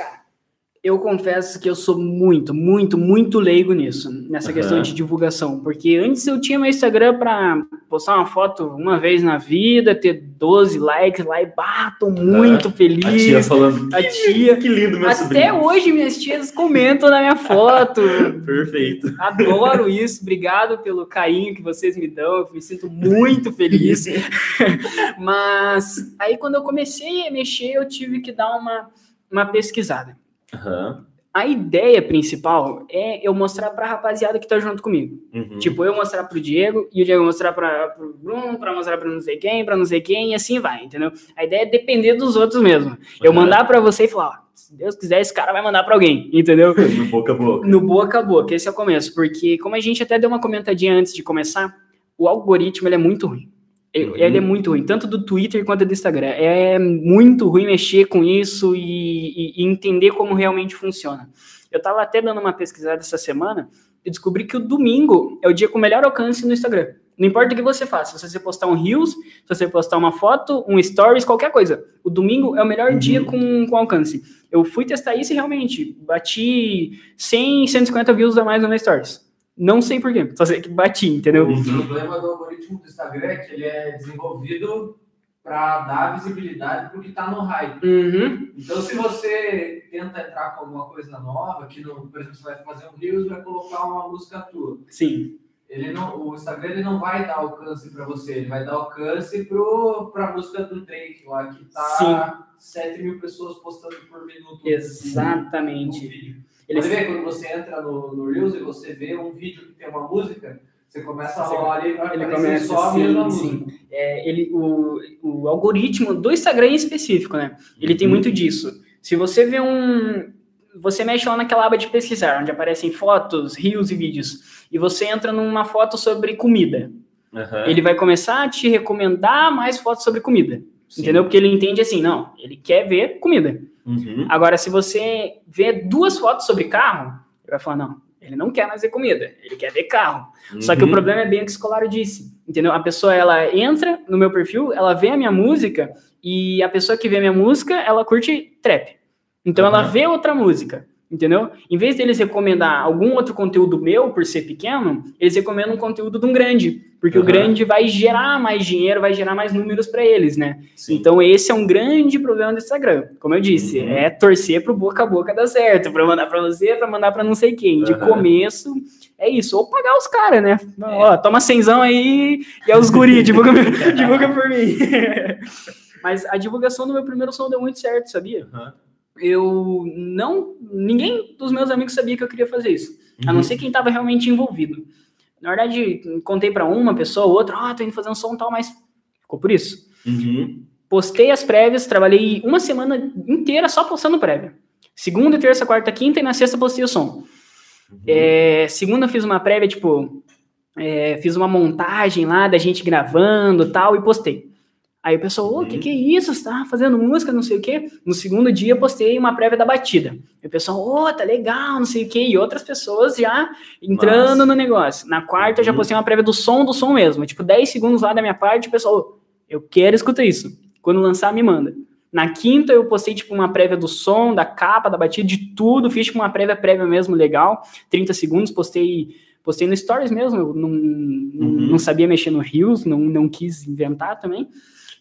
Eu confesso que eu sou muito, muito, muito leigo nisso, nessa Aham. questão de divulgação. Porque antes eu tinha meu Instagram pra postar uma foto uma vez na vida, ter 12 likes lá e bato muito A feliz. tia falando, A tia. que lindo meu Até sobrinho. hoje minhas tias comentam na minha foto. [laughs] Perfeito. Adoro isso. Obrigado pelo carinho que vocês me dão. Eu me sinto muito feliz. [laughs] Mas aí quando eu comecei a mexer, eu tive que dar uma, uma pesquisada. Aham. A ideia principal é eu mostrar pra rapaziada que tá junto comigo. Uhum. Tipo, eu mostrar pro Diego e o Diego mostrar pra, pro Bruno, pra mostrar pra não sei quem, pra não sei quem, e assim vai, entendeu? A ideia é depender dos outros mesmo. Eu Aham. mandar pra você e falar, ó, se Deus quiser, esse cara vai mandar pra alguém, entendeu? [laughs] no boca a boca. No boca a boca, esse é o começo, porque como a gente até deu uma comentadinha antes de começar, o algoritmo ele é muito ruim. Ele, Uhum. ele é muito ruim, tanto do Twitter quanto do Instagram. É muito ruim mexer com isso e, e- entender como realmente funciona. Eu tava até dando uma pesquisada essa semana e descobri que o domingo é o dia com melhor alcance no Instagram. Não importa o que você faça, se você postar um Reels, se você postar uma foto, um Stories, qualquer coisa. O domingo é o melhor Uhum. dia com, com alcance. Eu fui testar isso e realmente bati 100, 150 views a mais no meu Stories. Não sei porquê, só sei que bati, entendeu? O problema do algoritmo do Instagram é que ele é desenvolvido para dar visibilidade para o que está no hype. Uhum. Então, se você tenta entrar com alguma coisa nova, que no, por exemplo, você vai fazer um Reels, vai colocar uma música tua. Sim. Ele não, o Instagram ele não vai dar alcance para você, ele vai dar alcance para a música do Drake lá, que tá 7 mil pessoas postando por minuto. Exatamente. Ele Você vê quando você entra no, no Reels e você vê um vídeo que tem uma música, você começa a rolar e vai Ele começa só a sim, mesma sim. música. É, ele, o, o algoritmo do Instagram em específico, né? Ele tem Uhum. muito disso. Se você vê um. Você mexe lá naquela aba de pesquisar, onde aparecem fotos, rios e vídeos, e você entra numa foto sobre comida. Aham. Ele vai começar a te recomendar mais fotos sobre comida. Sim. Entendeu? Porque ele entende assim, não, ele quer ver comida. Uhum. Agora, se você vê duas fotos sobre carro, ele vai falar, não, ele não quer mais ver comida, ele quer ver carro. Só que o Uhum. problema é bem o que o Escolaro disse, entendeu? A pessoa, ela entra no meu perfil, ela vê a minha música, e a pessoa que vê a minha música, ela curte trap. Então, ela Aham. vê outra música, entendeu? Em vez deles recomendar algum outro conteúdo meu, por ser pequeno, eles recomendam um conteúdo de um grande, porque o Aham. grande vai gerar mais dinheiro, vai gerar mais números para eles, né? Sim. Então, esse é um grande problema do Instagram. Como eu disse, Uhum. é torcer pro boca a boca dar certo, pra mandar pra você, pra mandar pra não sei quem. De Aham. começo, é isso. Ou pagar os caras, né? Ó, toma cenzão aí e é os guri, [laughs] divulga, divulga por mim. [laughs] Mas a divulgação do meu primeiro som deu muito certo, sabia? Uhum. Eu não. Ninguém dos meus amigos sabia que eu queria fazer isso. A não Uhum. ser quem estava realmente envolvido. Na verdade, contei para uma pessoa, outra, ah, tô indo fazer um som e tal, mas ficou por isso. Uhum. Postei as prévias, trabalhei uma semana inteira só postando prévia. Segunda, terça, quarta, quinta e na sexta postei o som. Uhum. É, segunda fiz uma prévia, tipo, é, fiz uma montagem lá da gente gravando tal e postei. Aí o pessoal, o que Uhum. que é isso? Você tá fazendo música, não sei o quê? No segundo dia postei uma prévia da batida. E o pessoal, ô, tá legal, não sei o quê. E outras pessoas já entrando Massa. no negócio. Na quarta eu já Uhum. postei uma prévia do som, do som mesmo. Tipo, 10 segundos lá da minha parte, o pessoal, ô, eu quero escutar isso. Quando lançar, me manda. Na quinta eu postei, tipo, uma prévia do som, da capa, da batida, de tudo. Fiz, tipo, uma prévia prévia mesmo, legal. 30 segundos, postei... Postei no Stories mesmo, eu não, não, Uhum. não sabia mexer no Reels, não, não quis inventar também.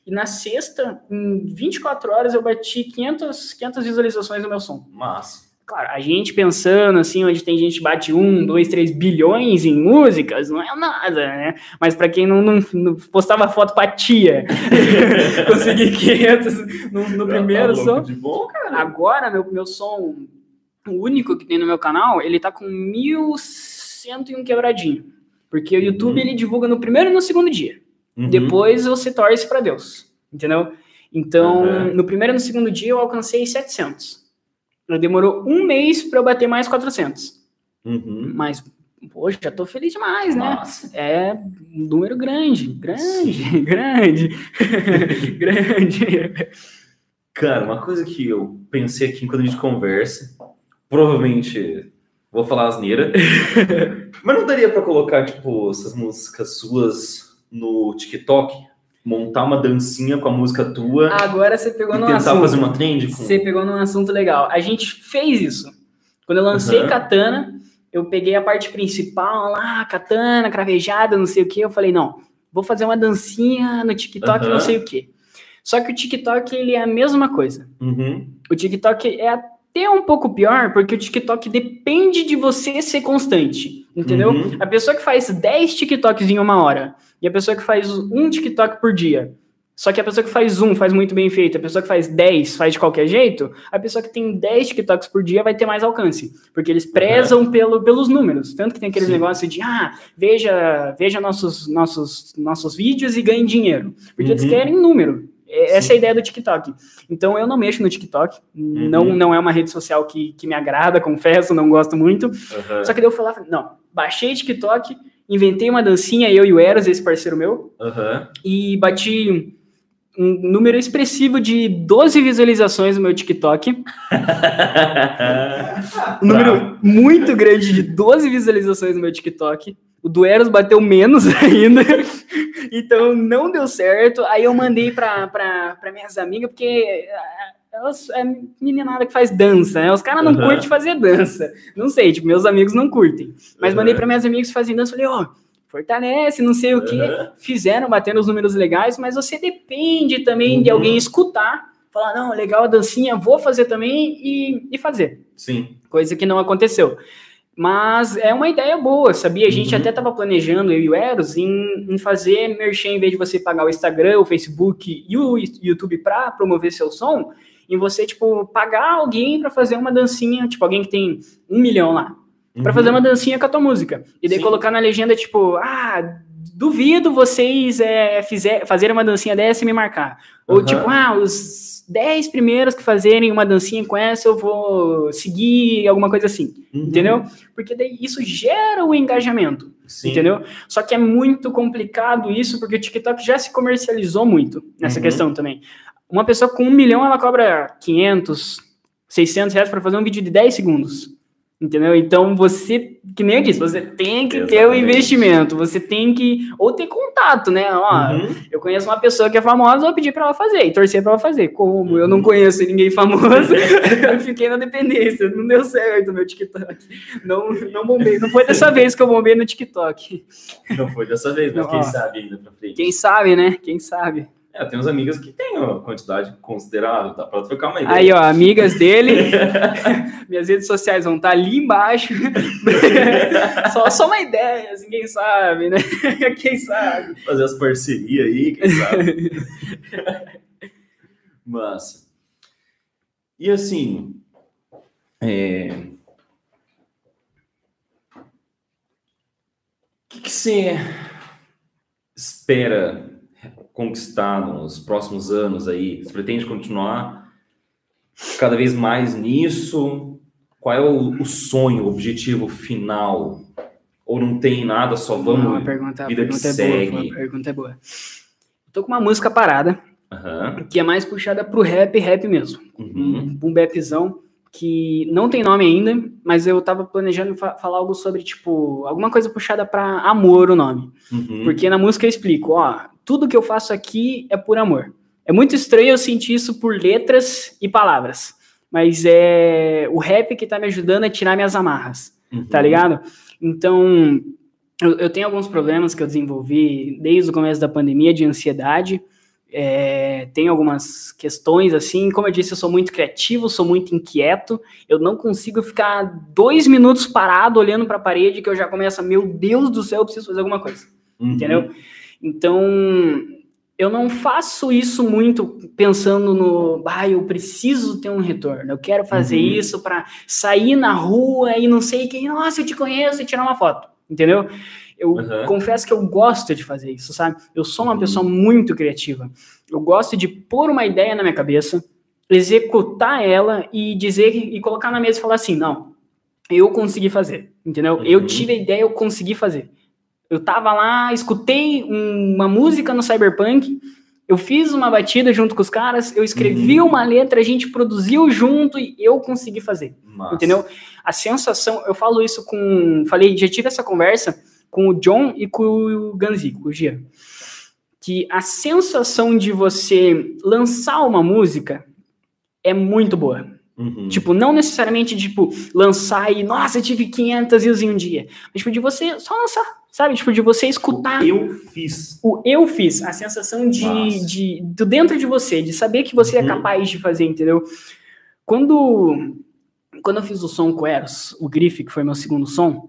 E na sexta, em 24 horas, eu bati 500, 500 visualizações no meu som. Massa. Claro, a gente pensando assim, onde tem gente que bate 1, 2, 3 bilhões em músicas, não é nada, né? Mas para quem não, não- não postava foto pra tia, [laughs] consegui 500 no, no primeiro Tá som. De bom, cara. Agora, meu, meu som, o único que tem no meu canal, ele tá com 1.101 quebradinho. Porque o YouTube, Uhum. ele divulga no primeiro e no segundo dia. Uhum. Depois você torce para Deus, entendeu? Então, Uhum. no primeiro e no segundo dia eu alcancei 700. Demorou um mês para eu bater mais 400. Uhum. Mas, poxa, já tô feliz demais, né? Massa. É um número grande, grande, [laughs] grande, [laughs] grande. Cara, uma coisa que eu pensei aqui quando a gente conversa, provavelmente vou falar asneira, [laughs] mas não daria pra colocar, tipo, essas músicas suas no TikTok? Montar uma dancinha com a música tua Agora você pegou e no tentar assunto. fazer uma trend com... Você pegou num assunto legal. A gente fez isso. Quando eu lancei Uhum. Katana, eu peguei a parte principal lá, Katana, cravejada, não sei o que. Eu falei, não, vou fazer uma dancinha no TikTok, Uhum. não sei o que. Só que o TikTok, ele é a mesma coisa. Uhum. O TikTok é até um pouco pior, porque o TikTok depende de você ser constante, entendeu? Uhum. A pessoa que faz 10 TikToks em uma hora e a pessoa que faz um TikTok por dia, só que a pessoa que faz um faz muito bem feito, a pessoa que faz 10 faz de qualquer jeito, a pessoa que tem 10 TikToks por dia vai ter mais alcance, porque eles prezam pelo, pelos números. Tanto que tem aqueles Sim. negócios de, ah, veja, veja nossos, nossos, nossos vídeos e ganhe dinheiro. Porque eles Uhum. querem número. É- Essa Sim. é a ideia do TikTok. Então eu não mexo no TikTok. Uhum. Não, não é uma rede social que, que me agrada, [laughs] confesso, não gosto muito. Uhum. Só que daí eu falei, não, baixei TikTok, inventei uma dancinha, eu e o Eros, esse parceiro meu, Uhum. e bati um número expressivo de 12 visualizações no meu TikTok. [laughs] Um número muito grande de 12 visualizações no meu TikTok. O do Eros bateu menos [laughs] ainda. então não deu certo. Aí eu mandei pra minhas amigas, porque ah, elas é meninada que faz dança, né? Os caras não Aham. curtem fazer dança. Não sei, tipo, meus amigos não curtem. Mas Uhum. mandei pra minhas amigas que fazem dança, falei, ó, fortalece, não sei o quê. Uhum. Fizeram, batendo os números legais, mas você depende também de Uhum. alguém escutar, falar, não, legal a dancinha, vou fazer também e, e fazer Sim. coisa que não aconteceu. Mas é uma ideia boa, sabia? A gente Uhum. até estava planejando, eu e o Eros, em, em fazer merchan, em vez de você pagar o Instagram, o Facebook e o YouTube para promover seu som, em você, tipo, pagar alguém para fazer uma dancinha, tipo, alguém que tem um milhão lá, para Uhum. fazer uma dancinha com a tua música. E daí Sim. colocar na legenda, tipo, ah, duvido vocês é, fizer, fazerem uma dancinha dessa e me marcar. Ou tipo, ah, os 10 primeiros que fazerem uma dancinha com essa, eu vou seguir, alguma coisa assim. Uhum. Entendeu? Porque daí isso gera o engajamento. Sim. Entendeu? Só que é muito complicado isso, porque o TikTok já se comercializou muito nessa Uhum. questão também. Uma pessoa com um milhão, ela cobra 500, 600 reais para fazer um vídeo de 10 segundos. Entendeu? Então você, que nem eu disse, você tem que ter o Exatamente. investimento, você tem que, ou ter contato, né? Ó, Uhum. eu conheço uma pessoa que é famosa, vou pedir pra ela fazer e torcer pra ela fazer. Como eu não Uhum. conheço ninguém famoso, [laughs] eu fiquei na dependência. Não deu certo meu TikTok. Não, não bombei. Não foi dessa vez que eu bombei no TikTok. Não foi dessa vez, mas Não, quem ó. sabe ainda pra frente. Quem sabe, né? Quem sabe. É, tem uns amigos que têm uma quantidade considerável, tá? Pra trocar uma ideia. Aí, ó, amigas dele. [laughs] Minhas redes sociais vão estar ali embaixo. [laughs] só, só uma ideia, assim, quem sabe, né? [laughs] quem sabe. Fazer as parcerias aí, quem sabe. Massa. E assim, é... o que, que você espera conquistar nos próximos anos aí? Você pretende continuar cada vez mais nisso? Qual é o, o sonho, o objetivo final? Ou não tem nada, só vamos Não, a pergunta, a vida que pergunta é segue? boa. A pergunta é boa. Tô com uma música parada, Aham, que é mais puxada pro rap, rap mesmo. uhum, Um boom bapzão, que não tem nome ainda, mas eu tava planejando fa- falar algo sobre, tipo, alguma coisa puxada pra amor o nome. uhum. Porque na música eu explico, ó, tudo que eu faço aqui é por amor. É muito estranho eu sentir isso por letras e palavras, mas é o rap que tá me ajudando a tirar minhas amarras, Uhum. tá ligado? Então, eu, eu tenho alguns problemas que eu desenvolvi desde o começo da pandemia de ansiedade. É, tem algumas questões assim, como eu disse, eu sou muito criativo, sou muito inquieto. Eu não consigo ficar dois minutos parado olhando para a parede que eu já começo, a, meu Deus do céu, eu preciso fazer alguma coisa Uhum. entendeu? Então, eu não faço isso muito pensando no, ah, eu preciso ter um retorno, eu quero fazer Uhum. isso para sair na rua e não sei quem, nossa, eu te conheço e tirar uma foto, entendeu? Eu Uhum. confesso que eu gosto de fazer isso, sabe? Eu sou uma Uhum. pessoa muito criativa. Eu gosto de pôr uma ideia na minha cabeça, executar ela e dizer e colocar na mesa e falar assim, não, eu consegui fazer, entendeu? Eu Uhum. tive a ideia, eu consegui fazer. Eu tava lá, escutei um- uma música no Cyberpunk, eu fiz uma batida junto com os caras, eu escrevi Uhum. uma letra, a gente produziu junto e eu consegui fazer. Massa. Entendeu? A sensação, eu falo isso com. Falei, já tive essa conversa com o John e com o Ganzi, com o Gia. Que a sensação de você lançar uma música é muito boa. Uhum. Tipo, não necessariamente, tipo, lançar e, nossa, eu tive 500 views em um dia. Mas, tipo, de você só lançar, sabe? Tipo, de você escutar Eu fiz. o eu fiz, a sensação de, de do dentro de você, de saber que você é Uhum. capaz de fazer, entendeu? Quando quando eu fiz o som com o Eros, o Grife, que foi meu segundo som,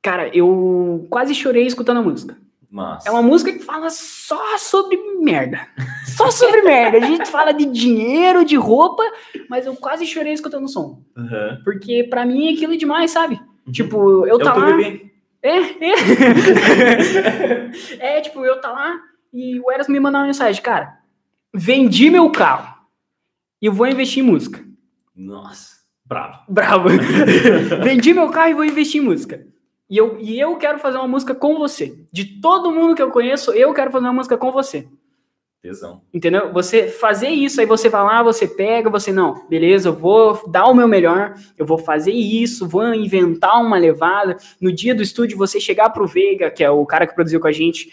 cara, eu quase chorei escutando a música. Massa. É uma música que fala só sobre merda. Só sobre merda. A gente fala de dinheiro, de roupa, mas eu quase chorei escutando o som. Uhum. Porque pra mim aquilo é demais, sabe? Tipo, eu É tá o teu lá. bebê. É, é. [laughs] é, tipo, eu tá lá e o Eras me mandar uma mensagem, cara, vendi meu carro e eu vou investir em música. Nossa, bravo. Bravo. [laughs] vendi meu carro e vou investir em música. E eu, e eu quero fazer uma música com você. De todo mundo que eu conheço, eu quero fazer uma música com você. Tesão. Entendeu? Você fazer isso, aí você vai lá, você pega, você, não, beleza, eu vou dar o meu melhor, eu vou fazer isso, vou inventar uma levada. No dia do estúdio, você chegar pro Veiga, que é o cara que produziu com a gente.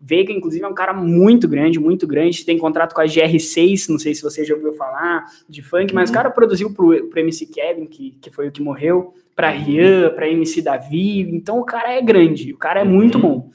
Veiga, inclusive, é um cara muito grande, muito grande. Tem contrato com a GR6, não sei se você já ouviu falar, de funk, mas o Uhum. cara produziu pro, pro MC Kevin, que, que foi o que morreu, pra Rian, pra MC Davi. Então o cara é grande, o cara é muito Uhum. bom.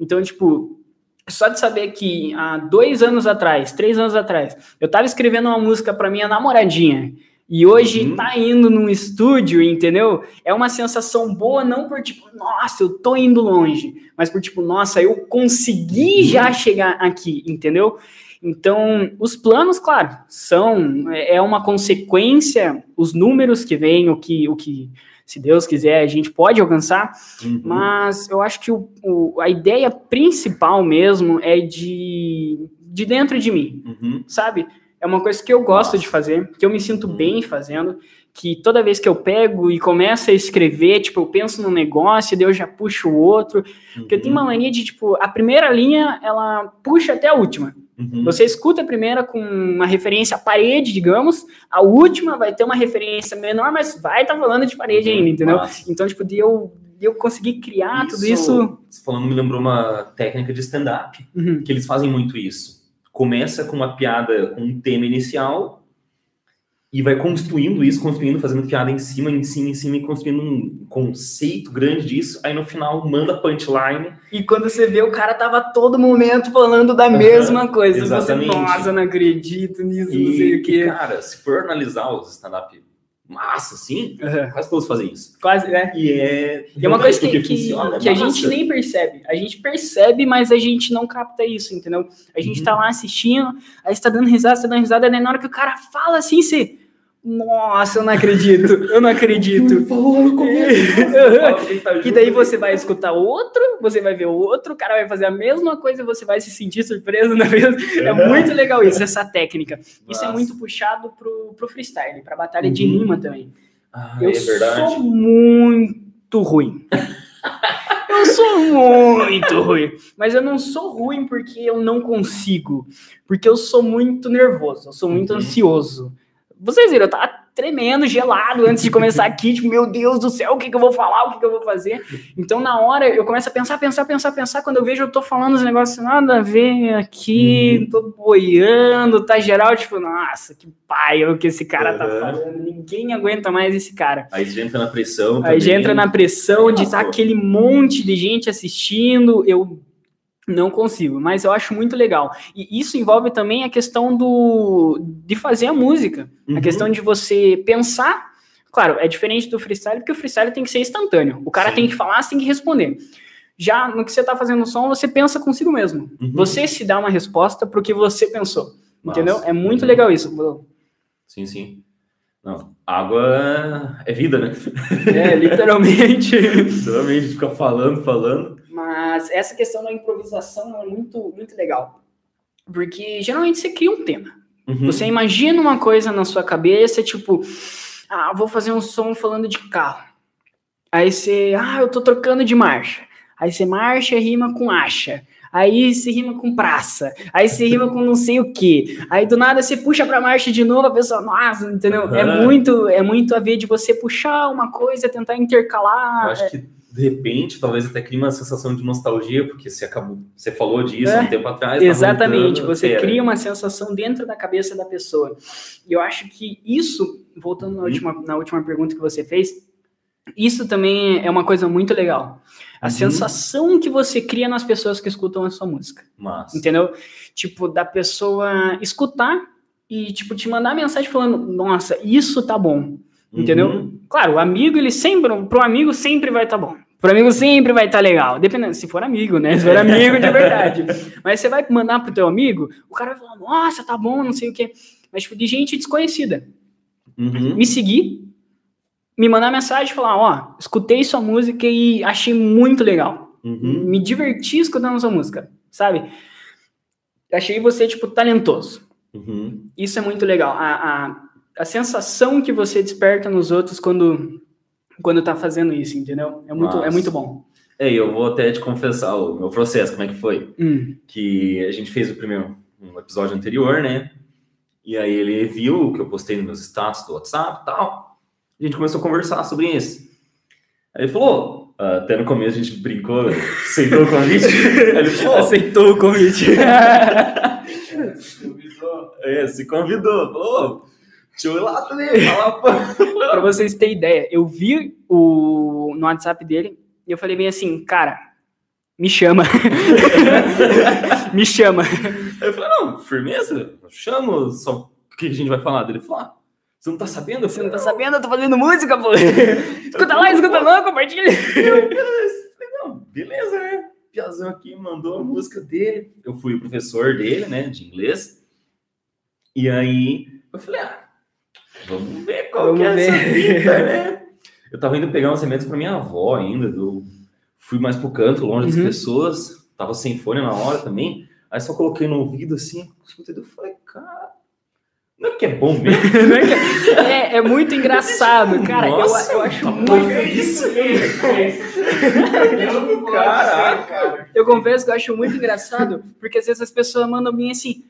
Então, tipo, só de saber que há dois anos atrás, três anos atrás, eu tava escrevendo uma música pra minha namoradinha e hoje Uhum. tá indo num estúdio, entendeu? É uma sensação boa, não por tipo, nossa, eu tô indo longe, mas por tipo, nossa, eu consegui Uhum. já chegar aqui, entendeu? Então, os planos, claro, são é uma consequência, os números que vêm, o que, o que, se Deus quiser, a gente pode alcançar, Uhum. mas eu acho que o, o- a ideia principal mesmo é de, de dentro de mim, Uhum. sabe? É uma coisa que eu gosto Nossa. de fazer, que eu me sinto Uhum. bem fazendo, que toda vez que eu pego e começo a escrever, tipo, eu penso num negócio e daí eu já puxo o outro, porque eu tenho uma mania de, tipo, a primeira linha, ela puxa até a última. Uhum. Você escuta a primeira com uma referência à parede, digamos, a última vai ter uma referência menor, mas vai estar falando de parede ainda, entendeu? Então, tipo, de eu, de eu conseguir criar tudo isso. Você falando me lembrou uma técnica de stand-up, Uhum. que eles fazem muito isso. Começa com uma piada com um tema inicial e vai construindo isso, construindo, fazendo piada em cima, em cima, em cima, e construindo um conceito grande disso. Aí no final manda punchline. E quando você vê, o cara tava todo momento falando da mesma coisa. exatamente. Você, nossa, não acredito nisso, não E, sei o quê. cara, se for analisar os stand-up massa, assim. Uhum. Quase todos fazem isso. Quase, né? E é. E é uma coisa que, que, funciona, que a gente nem percebe. A gente percebe, mas a gente não capta isso, entendeu? A gente Uhum. tá lá assistindo, aí você tá dando risada, você tá dando risada, daí na hora que o cara fala assim, você. Nossa, eu não acredito, eu não acredito. [laughs] E daí você vai escutar outro, você vai ver o outro, o cara vai fazer a mesma coisa e você vai se sentir surpreso [laughs] na mesma. É Uhum. muito legal isso, essa técnica. Isso é Massa. muito puxado pro, pro freestyle, pra batalha de Uhum. rima também. Ah, Eu é sou muito ruim. [laughs] eu sou muito ruim. Mas eu não sou ruim porque eu não consigo. Porque eu sou muito nervoso, eu sou muito Uhum. ansioso. Vocês viram, eu tava tremendo, gelado antes de começar aqui, tipo, meu Deus do céu, o que, que eu vou falar, o que, que eu vou fazer? Então, na hora, eu começo a pensar, pensar, pensar, pensar, quando eu vejo, eu tô falando os negócios nada a ver aqui, Uhum. tô boiando, tá geral, tipo, nossa, que pai o que esse cara tá Uhum. falando, ninguém aguenta mais esse cara. Aí já entra na pressão. Aí já também. entra na pressão de estar Nossa. aquele monte de gente assistindo, eu não consigo, mas eu acho muito legal. E isso envolve também a questão do de fazer a música, a Uhum. questão de você pensar. Claro, é diferente do freestyle, porque o freestyle tem que ser instantâneo. O cara Sim. tem que falar, você tem que responder. Já no que você está fazendo o som, você pensa consigo mesmo. Uhum. Você se dá uma resposta pro que você pensou. Massa. Entendeu? É muito Uhum. legal isso. Sim, sim. Não, água é vida, né? É, literalmente. [laughs] Literalmente, a fica falando, falando. Mas essa questão da improvisação é muito, muito legal. Porque geralmente você cria um tema. Uhum. Você imagina uma coisa na sua cabeça, tipo, ah, vou fazer um som falando de carro. Aí você, ah, eu tô trocando de marcha. Aí você marcha rima com acha. Aí você rima com praça. Aí você rima com não sei o quê. Aí do nada você puxa pra marcha de novo, a pessoa, nossa, entendeu? É Aham. muito, é muito a ver de você puxar uma coisa, tentar intercalar. Eu acho que de repente, talvez até crie uma sensação de nostalgia, porque você acabou, você falou disso É, um tempo atrás. tá Exatamente, voltando, você pera. cria uma sensação dentro da cabeça da pessoa. E eu acho que isso, voltando na Uhum. última, na última pergunta que você fez, isso também é uma coisa muito legal. A Uhum. sensação que você cria nas pessoas que escutam a sua música. Massa. Entendeu? Tipo, da pessoa escutar e, tipo, te mandar mensagem falando, nossa, isso tá bom. Entendeu? Uhum. Claro, o amigo, ele sempre, pro amigo sempre vai estar bom. Pro amigo sempre vai estar legal. Dependendo, se for amigo, né? Se for amigo de verdade. [laughs] Mas você vai mandar pro teu amigo, o cara vai falar, nossa, tá bom, não sei o quê. Mas, tipo, de gente desconhecida. Uhum. Me seguir, me mandar mensagem e falar, ó, escutei sua música e achei muito legal. Uhum. Me diverti escutando sua música, sabe? Achei você, tipo, talentoso. Uhum. Isso é muito legal. A, a, a sensação que você desperta nos outros quando, quando tá fazendo isso, entendeu? É muito, é Nossa. muito bom. É, eu vou até te confessar o meu processo, como é que foi. Hum, Que a gente fez o primeiro um episódio anterior, né? E aí ele viu o que eu postei nos meus status do WhatsApp e tal. A gente começou a conversar sobre isso. Aí ele falou, ah, até no começo a gente brincou, aceitou o convite. [laughs] Aí ele falou, aceitou o convite. [laughs] É, se convidou. Falou, deixa eu ir lá também, falar, pô. [laughs] pra vocês terem ideia, eu vi o, no WhatsApp dele e eu falei bem assim, cara, me chama. [laughs] me chama. Aí eu falei, não, firmeza, chamo, só o que a gente vai falar? Ele falou, ah, você não tá sabendo? Você não tá sabendo? Eu tô fazendo música, pô. [laughs] escuta lá, escuta lá, compartilha. Não, beleza, né? Piazão aqui mandou a música dele. Eu fui o professor dele, né, de inglês. E aí eu falei, ah, vamos ver qual Vamos que é essa ver. fita, né? [laughs] Eu tava indo pegar uns remédios pra minha avó ainda. Eu fui mais pro canto, longe das Uhum. pessoas. Tava sem fone na hora também. Aí só coloquei no ouvido assim, escutei, eu falei, cara, não é que é bom mesmo? [laughs] é, é muito engraçado, cara. eu- Nossa, eu, acho tá muito. é isso? [laughs] Caraca. cara. Eu confesso que eu acho muito engraçado, porque às vezes as pessoas mandam bem assim,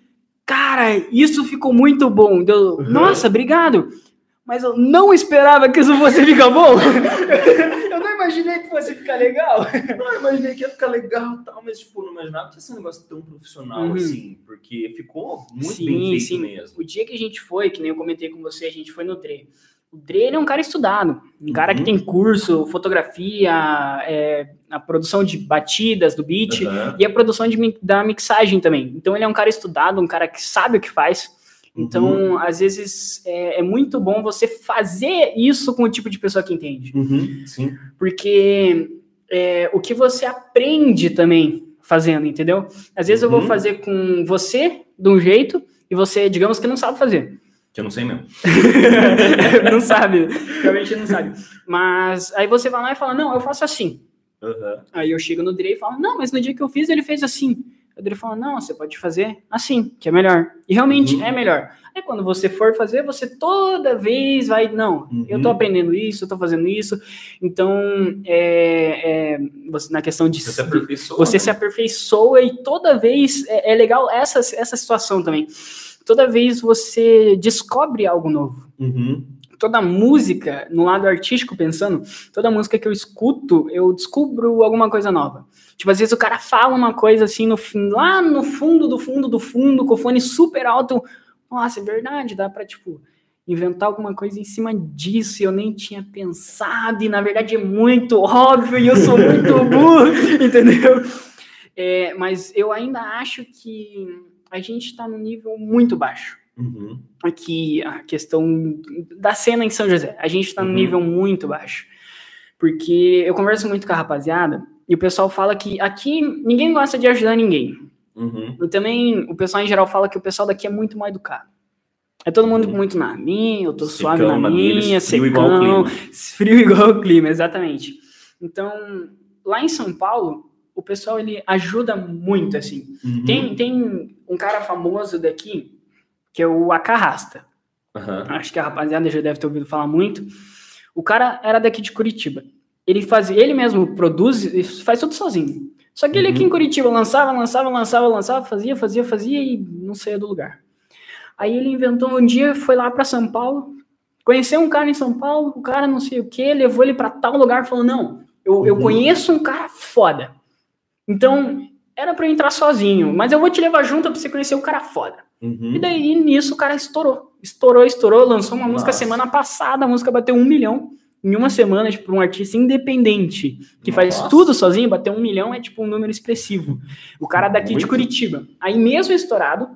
cara, isso ficou muito bom. Eu, Uhum. Nossa, obrigado. Mas eu não esperava que isso fosse ficar bom. [laughs] eu não imaginei que fosse ficar legal. Não, eu imaginei que ia ficar legal e tal, mas tipo, não imaginava que ia ser um negócio tão profissional Uhum. assim, porque ficou muito Sim, bem feito sim. mesmo. O dia que a gente foi, que nem eu comentei com você, a gente foi no Dre. O Dre é um cara estudado, um cara que Uhum. tem curso, fotografia, é, a produção de batidas do beat. Aham. e a produção de da mixagem também. Então ele é um cara estudado, um cara que sabe o que faz. Então, Uhum. às vezes, é, é muito bom você fazer isso com o tipo de pessoa que entende. Uhum, sim. Porque é, o que você aprende também fazendo, entendeu? Às vezes eu vou Uhum. fazer com você de um jeito e você, digamos que não sabe fazer. Que eu não sei mesmo. [laughs] não sabe, realmente não sabe. Mas aí você vai lá e fala, não, eu faço assim. Uhum. Aí eu chego no Dre e falo, não, mas no dia que eu fiz ele fez assim. O Dre fala, não, você pode fazer assim, que é melhor. E realmente Uhum. é melhor. Aí quando você for fazer, você toda vez vai, não, eu tô Uhum. aprendendo isso, eu tô fazendo isso. Então, é, é, você, na questão de Você se aperfeiçoa. você né? se aperfeiçoa e toda vez é, é legal essa, essa situação também. Toda vez você descobre algo novo. Uhum. Toda música, no lado artístico pensando, toda música que eu escuto, eu descubro alguma coisa nova. Tipo, às vezes o cara fala uma coisa assim, no, lá no fundo do fundo do fundo, com o fone super alto. Nossa, é verdade, dá pra, tipo, inventar alguma coisa em cima disso e eu nem tinha pensado, e na verdade é muito óbvio e eu sou muito [laughs] burro, entendeu? É, mas eu ainda acho que a gente está num nível muito baixo. Uhum. Aqui, a questão da cena em São José, a gente está num Uhum. nível muito baixo. Porque eu converso muito com a rapaziada e o pessoal fala que aqui ninguém gosta de ajudar ninguém. Uhum. E também o pessoal em geral fala que o pessoal daqui é muito mal educado. É todo mundo Uhum. muito na minha, eu tô Secão suave na minha, frio igual o secão, clima. [laughs] frio igual o clima, exatamente. Então, lá em São Paulo, o pessoal ele ajuda muito, assim. Uhum. Tem, tem um cara famoso daqui, que é o Acarrasta. Aham. Acho que a rapaziada já deve ter ouvido falar muito. O cara era daqui de Curitiba. Ele fazia, ele mesmo produz e faz tudo sozinho. Só que ele aqui Uhum. em Curitiba lançava, lançava, lançava, lançava, fazia, fazia, fazia e não saía do lugar. Aí ele inventou um dia, foi lá para São Paulo, conheceu um cara em São Paulo, o cara não sei o que, levou ele para tal lugar, falou: Não, eu, eu Uhum. conheço um cara foda. Então, era para eu entrar sozinho, mas eu vou te levar junto pra você conhecer um cara foda. Uhum. E daí, nisso, o cara estourou. Estourou, estourou, lançou uma música Nossa. semana passada, a música bateu um milhão em uma semana, tipo, um artista independente, que faz Nossa. tudo sozinho, bater um milhão é, tipo, um número expressivo. O cara daqui de Muito. Curitiba. Aí, mesmo estourado,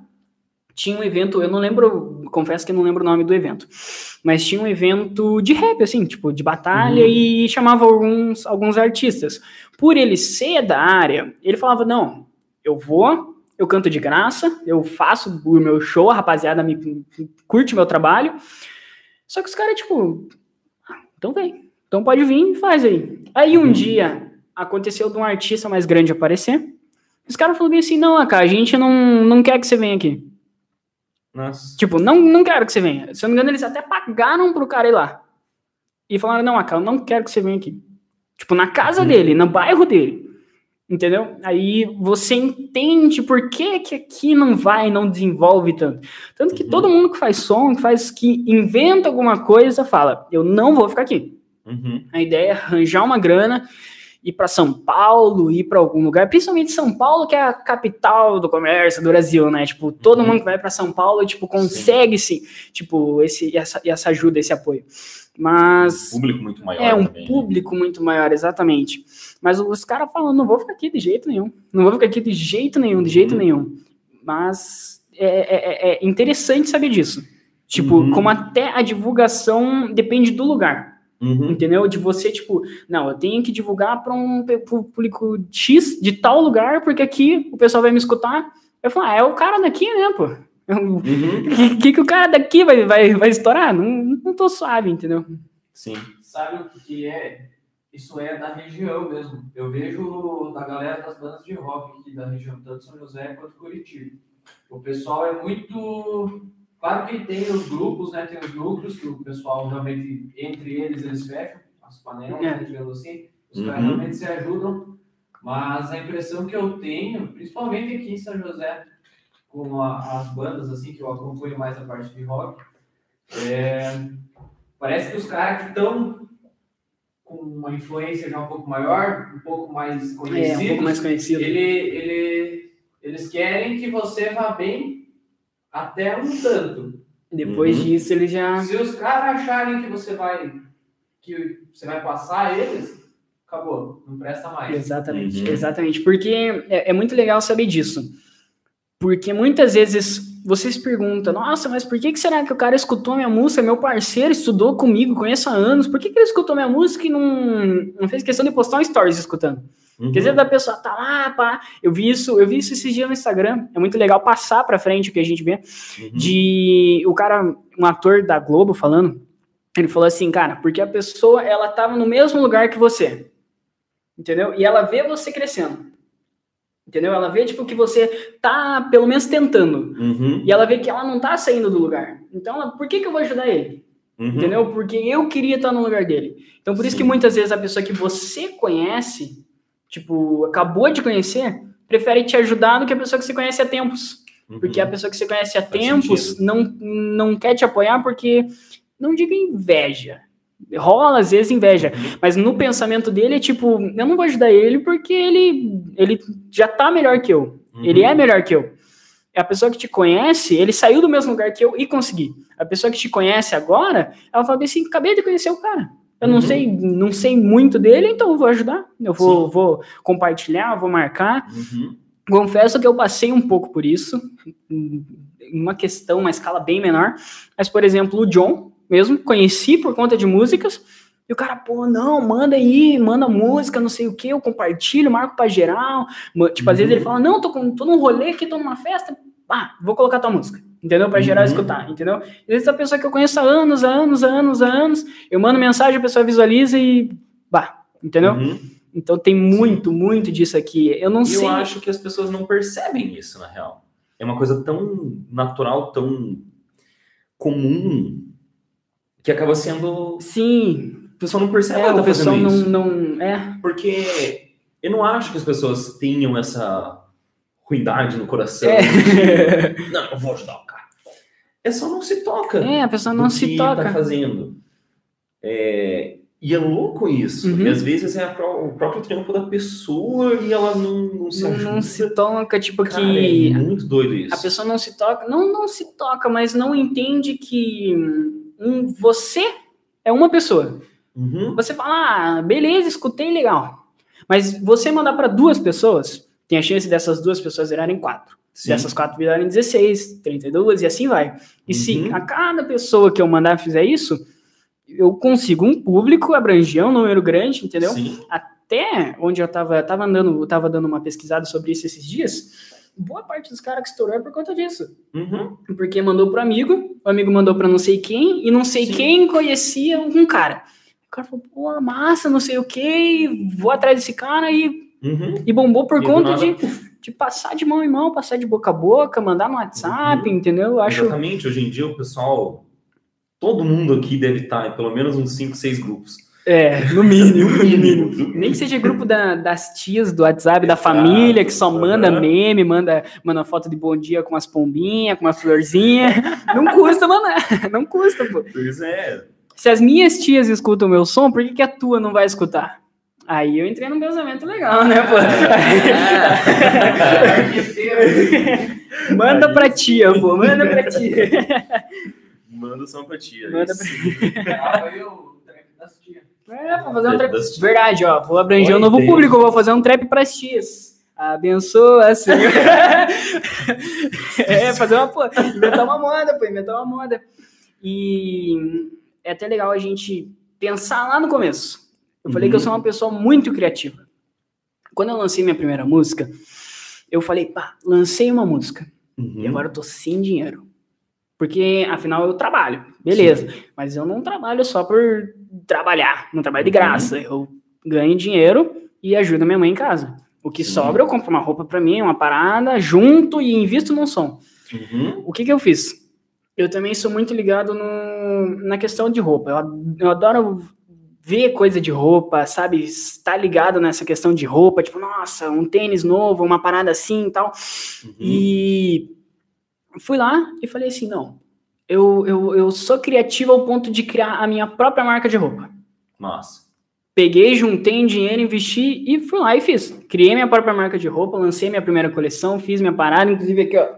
tinha um evento, eu não lembro, confesso que não lembro o nome do evento, mas tinha um evento de rap, assim, tipo, de batalha, Uhum. e chamava alguns, alguns artistas. Por ele ser da área, ele falava, não, eu vou, eu canto de graça, eu faço o meu show, a rapaziada me curte meu trabalho. Só que os caras, tipo, ah, então vem. Então pode vir e faz aí. Aí um Uhum. dia aconteceu de um artista mais grande aparecer. Os caras falaram assim: não, AK, a gente não, não quer que você venha aqui. Nossa. Tipo, não, não quero que você venha. Se eu não me engano, eles até pagaram pro cara ir lá. E falaram: não, eu não quero que você venha aqui. Tipo, na casa Uhum. dele, no bairro dele. Entendeu? Aí você entende por que, que aqui não vai, não desenvolve tanto. Tanto que Uhum. todo mundo que faz som, que faz, que inventa alguma coisa, fala: eu não vou ficar aqui. Uhum. A ideia é arranjar uma grana, ir para São Paulo, ir para algum lugar, principalmente São Paulo, que é a capital do comércio do Brasil, né? Tipo, todo Uhum. mundo que vai para São Paulo, tipo, consegue sim, tipo, esse essa, essa ajuda, esse apoio. Mas Um público muito maior é um também. né? público muito maior, exatamente. Mas os caras falam, não vou ficar aqui de jeito nenhum. Não vou ficar aqui de jeito nenhum, de jeito Uhum. nenhum. Mas é, é- é interessante saber disso. Tipo, Uhum. como até a divulgação depende do lugar. Uhum. Entendeu? De você, tipo, não, eu tenho que divulgar para um público X de tal lugar, porque aqui o pessoal vai me escutar. Eu falo, ah, é o cara daqui, né, pô? [laughs] O Uhum. que, que, o cara daqui vai, vai, vai estourar? Não, não tô suave, entendeu? Sim. Sabe o que que é? Isso é da região mesmo. Eu vejo da galera das bandas de rock aqui da região, tanto São José quanto Curitiba. O pessoal é muito. Claro que tem os grupos, né? Tem os núcleos que o pessoal realmente, entre eles, eles fecham as panelas, É. né, digamos assim. Os caras Uhum. realmente se ajudam. Mas a impressão que eu tenho, principalmente aqui em São José, com a- as bandas assim que eu acompanho mais a parte de rock, é, parece que os caras que estão com uma influência já um pouco maior, um pouco mais É, conhecidos, um pouco mais conhecido. ele, ele, eles querem que você vá bem até um tanto. Depois Uhum. disso, ele já. Se os caras acharem que você vai que você vai passar eles, acabou, não presta mais. Exatamente, Uhum. exatamente. Porque é, é muito legal saber disso. Porque muitas vezes você se pergunta, nossa, mas por que, que será que o cara escutou minha música? Meu parceiro estudou comigo, conheço há anos, por que, que ele escutou minha música e não, não fez questão de postar um stories escutando? Uhum. Quer dizer, da pessoa tá lá, pá. Eu vi isso, eu vi isso esses dias no Instagram. É muito legal passar pra frente o que a gente vê. Uhum. De o cara, um ator da Globo falando, ele falou assim, cara, porque a pessoa ela tava no mesmo lugar que você. Entendeu? E ela vê você crescendo. Entendeu? Ela vê tipo que você tá pelo menos tentando. Uhum. E ela vê que ela não tá saindo do lugar. Então, ela, por que que eu vou ajudar ele? Uhum. Entendeu? Porque eu queria estar no lugar dele. Então, por isso Sim. que muitas vezes a pessoa que você conhece, tipo, acabou de conhecer, prefere te ajudar do que a pessoa que você conhece há tempos. Uhum. Porque a pessoa que você conhece há Faz tempos não, não quer te apoiar porque, não digo inveja, rola às vezes inveja, Uhum. mas no pensamento dele é tipo, eu não vou ajudar ele porque ele, ele já tá melhor que eu. Uhum. Ele é melhor que eu. A pessoa que te conhece, ele saiu do mesmo lugar que eu e consegui. A pessoa que te conhece agora, ela fala assim, acabei de conhecer o cara. Eu não Uhum. sei, não sei muito dele, então eu vou ajudar. Eu vou, vou compartilhar, vou marcar. Uhum. Confesso que eu passei um pouco por isso, uma questão, uma escala bem menor. Mas, por exemplo, o John, mesmo, conheci por conta de músicas. E o cara, pô, não, manda aí, manda música, não sei o que, eu compartilho, marco pra geral. Tipo, às vezes Uhum. ele fala, não, tô, com, tô num rolê aqui, tô numa festa, ah, vou colocar tua música, entendeu? Pra geral Uhum. escutar, entendeu? Às vezes a pessoa que eu conheço há anos, há anos, há anos, há anos, eu mando mensagem, a pessoa visualiza e, bah, entendeu? Uhum. Então tem muito, muito disso aqui. Eu não E sei. eu acho que as pessoas não percebem isso, na real. É uma coisa tão natural, tão comum, que acaba sendo. Sim, A pessoa não percebe é, pessoal fazendo não, isso. não. É, Porque eu não acho que as pessoas tenham essa ruindade no coração. É. não, eu vou ajudar. É só não se toca. é, a pessoa não se que toca. tá fazendo. É, E é louco isso. Uhum. E às vezes é o próprio trampo da pessoa e ela não, não se Não, ajuda. não se toca, tipo, Cara, que é muito doido isso. a pessoa não se toca, não, não se toca, mas não entende que um, você é uma pessoa. Uhum. Você fala, ah, beleza, escutei, legal. Mas você mandar para duas pessoas, tem a chance dessas duas pessoas virarem quatro. Sim. Dessas quatro virarem 16, 32 e assim vai. E se Uhum. a cada pessoa que eu mandar fizer isso, eu consigo um público, abranger um número grande, entendeu? Sim. Até onde eu tava, tava andando, eu tava dando uma pesquisada sobre isso esses dias, boa parte dos caras que estourou é por conta disso. Uhum. Porque mandou pro amigo, o amigo mandou pra não sei quem, e não sei Sim. quem conhecia um cara. O cara falou, pô, massa, não sei o que, vou atrás desse cara e, Uhum. e bombou por E conta de, de passar de mão em mão, passar de boca a boca, mandar no WhatsApp, entendeu? Eu acho. Exatamente. Hoje em dia o pessoal, todo mundo aqui deve estar em pelo menos uns 5, 6 grupos. É, no mínimo, [laughs] no mínimo. Nem que seja grupo da- das tias do WhatsApp, da família, que só manda meme, manda, manda foto de bom dia com umas pombinhas, com uma florzinha. Não custa mandar, [laughs] não custa, pô. Pois é. Se as minhas tias escutam o meu som, por que, que a tua não vai escutar? Aí eu entrei num casamento legal, né, pô? [laughs] Manda pra tia, pô, manda pra tia. Manda só pra tia. Manda isso. Grava aí o trap das tias. É, vou fazer um trap. Verdade, ó, vou abranger Olha um novo ideia. público, vou fazer um trap pras tias. Abençoa, Senhor. [laughs] é, fazer uma, pô, inventar uma moda, pô, inventar uma moda. E é até legal a gente pensar lá no começo. Eu falei Uhum. que eu sou uma pessoa muito criativa. Quando eu lancei minha primeira música, eu falei, pá, lancei uma música. Uhum. E agora eu tô sem dinheiro. Porque, afinal, eu trabalho. Beleza. Mas eu não trabalho só por trabalhar. Não trabalho de Uhum. graça. Eu ganho dinheiro e ajudo a minha mãe em casa. O que Sim. sobra, eu compro uma roupa pra mim, uma parada, junto e invisto num som. Uhum. O que que eu fiz? Eu também sou muito ligado no, na questão de roupa. Eu, eu adoro ver coisa de roupa, sabe? Estar ligado nessa questão de roupa. Tipo, nossa, um tênis novo, uma parada assim e tal. Uhum. E fui lá e falei assim: não, eu, eu, eu sou criativo ao ponto de criar a minha própria marca de roupa. Massa. Peguei, juntei dinheiro, investi e fui lá e fiz. Criei minha própria marca de roupa, lancei minha primeira coleção, fiz minha parada, inclusive aqui, ó.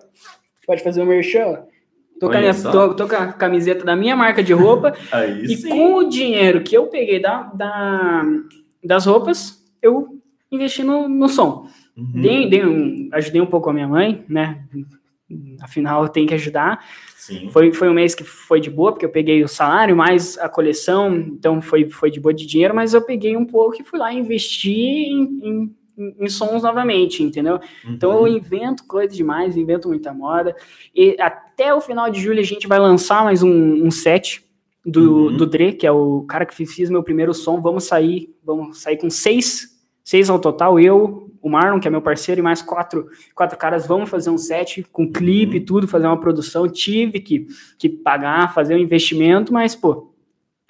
Pode fazer o merchan, ó. Tô a minha- tô- tô com a camiseta da minha marca de roupa [laughs] e sim. com o dinheiro que eu peguei da, da- das roupas, eu investi no, no som. Uhum. Dei, dei um, ajudei um pouco a minha mãe, né? Afinal, tem que ajudar. Sim. Foi, foi um mês que foi de boa, porque eu peguei o salário mais a coleção, então foi, foi de boa de dinheiro, mas eu peguei um pouco e fui lá investir em, em, em sons novamente, entendeu? Então eu Uhum. invento coisa demais, invento muita moda. E até o final de julho a gente vai lançar mais um, um set do, Uhum. do Dre, que é o cara que fiz, meu primeiro som. Vamos sair, vamos sair com seis, seis ao total. Eu, o Marlon, que é meu parceiro, e mais quatro, quatro caras. Vamos fazer um set com clipe e tudo, fazer uma produção. Tive que, que pagar, fazer um investimento, mas, pô,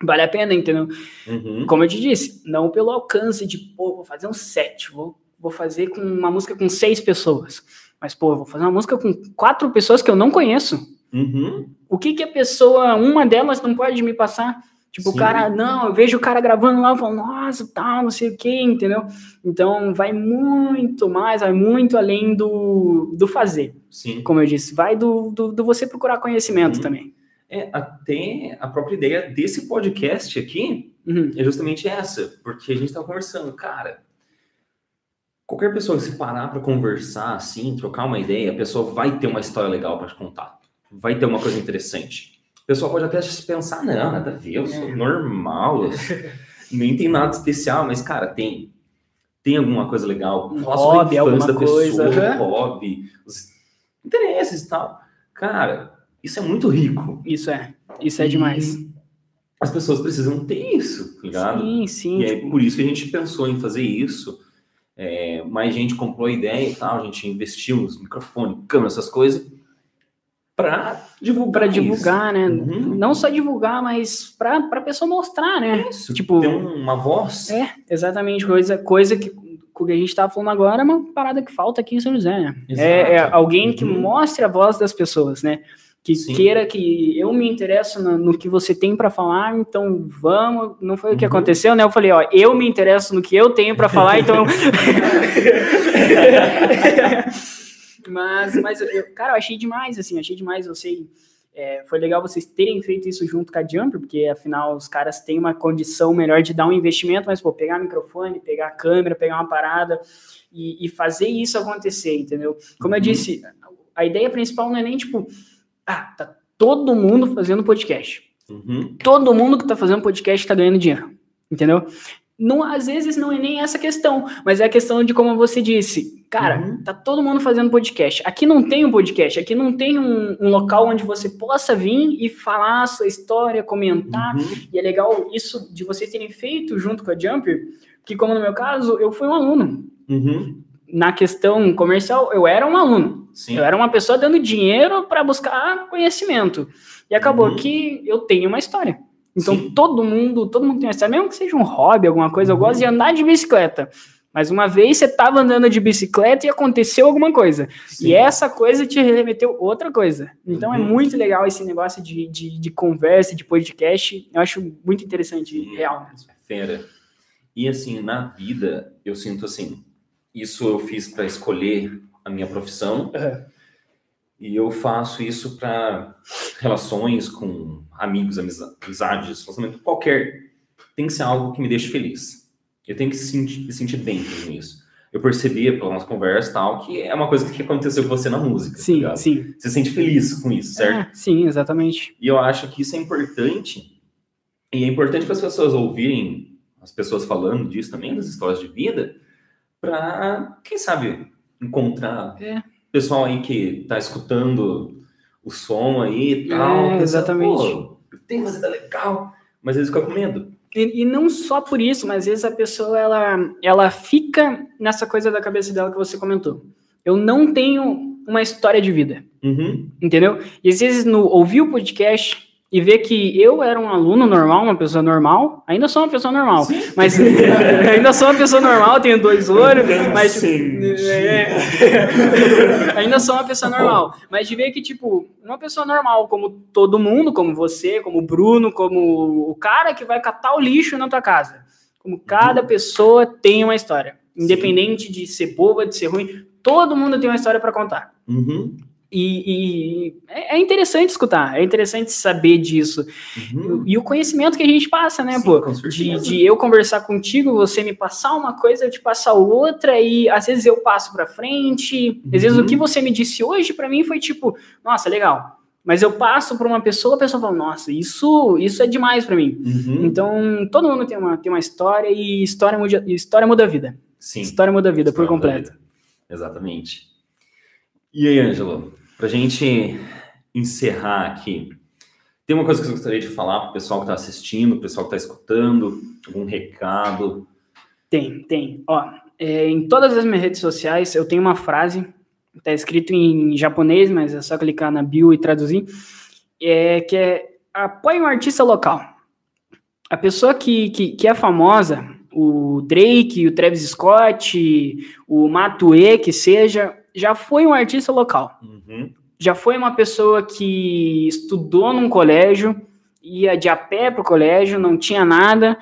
vale a pena, entendeu? Uhum. Como eu te disse, não pelo alcance de, pô, vou fazer um set, vou, vou fazer com uma música com seis pessoas. Mas, pô, eu vou fazer uma música com quatro pessoas que eu não conheço. Uhum. O que que a pessoa, uma delas não pode me passar? Tipo, Sim. o cara, não, eu vejo o cara gravando lá, eu falo, nossa, tal, não sei o que, entendeu? Então, vai muito mais, vai muito além do, do fazer, Sim. como eu disse. Vai do, do, do você procurar conhecimento Uhum. também. É, até a própria ideia desse podcast aqui Uhum. é justamente essa, porque a gente tava conversando, cara. Qualquer pessoa que se parar para conversar assim, trocar uma ideia, a pessoa vai ter uma história legal para te contar. Vai ter uma coisa interessante. O pessoal pode até pensar, não, nada a ver, eu sou É. normal, eu [laughs] nem tem nada especial, mas cara, tem tem alguma coisa legal. Falar sobre a infância da pessoa, coisa, o aham. hobby, os interesses e tal. Cara, isso é muito rico. Isso é, isso é demais. E As pessoas precisam ter isso, tá ligado? Sim, sim. E é tipo, por isso que a gente pensou em fazer isso. É, mais gente comprou a ideia e tal, a gente investiu nos microfones, câmera, essas coisas, para divulgar. para divulgar, né? Uhum. Não só divulgar, mas para a pessoa mostrar, né? Isso, tipo- ter um- uma voz. É, exatamente, coisa, coisa que o que a gente estava falando agora é uma parada que falta aqui em São José, né? É, é alguém que Uhum. mostre a voz das pessoas, né? Que Sim. queira que eu me interesso no, no que você tem para falar, então vamos. Não foi o que Uhum. aconteceu, né? Eu falei, ó, eu me interesso no que eu tenho para falar, então. [laughs] mas, mas eu, cara, eu achei demais, assim, achei demais. Eu sei, é, foi legal vocês terem feito isso junto com a Jumper, porque afinal os caras têm uma condição melhor de dar um investimento, mas pô, pegar microfone, pegar a câmera, pegar uma parada e, e fazer isso acontecer, entendeu? Como eu Uhum. disse, a ideia principal não é nem tipo, ah, tá todo mundo fazendo podcast. Uhum. Todo mundo que tá fazendo podcast tá ganhando dinheiro, entendeu? Não, às vezes não é nem essa questão, mas é a questão de como você disse, cara, Uhum. tá todo mundo fazendo podcast. Aqui não tem um podcast, aqui não tem um, um local onde você possa vir e falar a sua história, comentar. Uhum. E é legal isso de vocês terem feito junto com a Jumper, que como no meu caso, eu fui um aluno. Uhum. Na questão comercial, eu era um aluno. Sim. Eu era uma pessoa dando dinheiro para buscar conhecimento. E acabou Uhum. que eu tenho uma história. Então Sim. todo mundo, todo mundo tem uma história, mesmo que seja um hobby, alguma coisa. Eu Uhum. gosto de andar de bicicleta. Mas uma vez você estava andando de bicicleta e aconteceu alguma coisa. Sim. E essa coisa te remeteu outra coisa. Então é Uhum. muito legal esse negócio de, de, de conversa, de podcast. Eu acho muito interessante, Sim. real mesmo. Fera. E assim, na vida, eu sinto assim, isso eu fiz para escolher a minha profissão e eu faço isso para relações com amigos, amiza- amizades, relacionamento qualquer. Tem que ser algo que me deixe feliz. Eu tenho que se sentir, me sentir bem com isso. Eu percebia pela nossa conversa tal que é uma coisa que aconteceu com você na música. tá Sim, ligado? sim. Você se sente feliz com isso, certo? É, sim, exatamente. E eu acho que isso é importante. E é importante para as pessoas ouvirem as pessoas falando disso também, das histórias de vida, para, quem sabe, encontrar É. pessoal aí que tá escutando o som aí e tal. É, exatamente. Pô, tem coisa legal, mas eles ficam com medo. E, e não só por isso, mas às vezes a pessoa ela, ela fica nessa coisa da cabeça dela que você comentou. Eu não tenho uma história de vida, Uhum. entendeu? E às vezes no ouvir o podcast e ver que eu era um aluno normal, uma pessoa normal, ainda sou uma pessoa normal, Sim. mas [laughs] ainda sou uma pessoa normal, tenho dois olhos, mas Sim. é, ainda sou uma pessoa normal, mas de ver que tipo uma pessoa normal, como todo mundo, como você, como o Bruno, como o cara que vai catar o lixo na tua casa, como cada pessoa tem uma história, independente de ser boa, de ser ruim, todo mundo tem uma história para contar. Uhum. E, e é, é interessante escutar, é interessante saber disso. Uhum. E o conhecimento que a gente passa, né, Sim, pô? De, de eu conversar contigo, você me passar uma coisa, eu te passar outra, e às vezes eu passo pra frente. Às vezes Uhum. o que você me disse hoje pra mim foi tipo, nossa, legal. Mas eu passo pra uma pessoa, a pessoa fala, nossa, isso, isso é demais pra mim. Uhum. Então, todo mundo tem uma, tem uma história e história muda, história muda a vida. Sim. História muda a vida por História da completo. vida. Exatamente. E aí, Ângelo, para a gente encerrar aqui, tem uma coisa que eu gostaria de falar para o pessoal que está assistindo, o pessoal que está escutando, algum recado? Tem, tem. Ó, é, em todas as minhas redes sociais eu tenho uma frase, tá escrito em japonês, mas é só clicar na bio e traduzir, é, que é apoie um artista local. A pessoa que, que, que é famosa, o Drake, o Travis Scott, o Matue, que seja, já foi um artista local. Uhum. já foi uma pessoa que estudou num colégio, ia de a pé pro colégio, não tinha nada,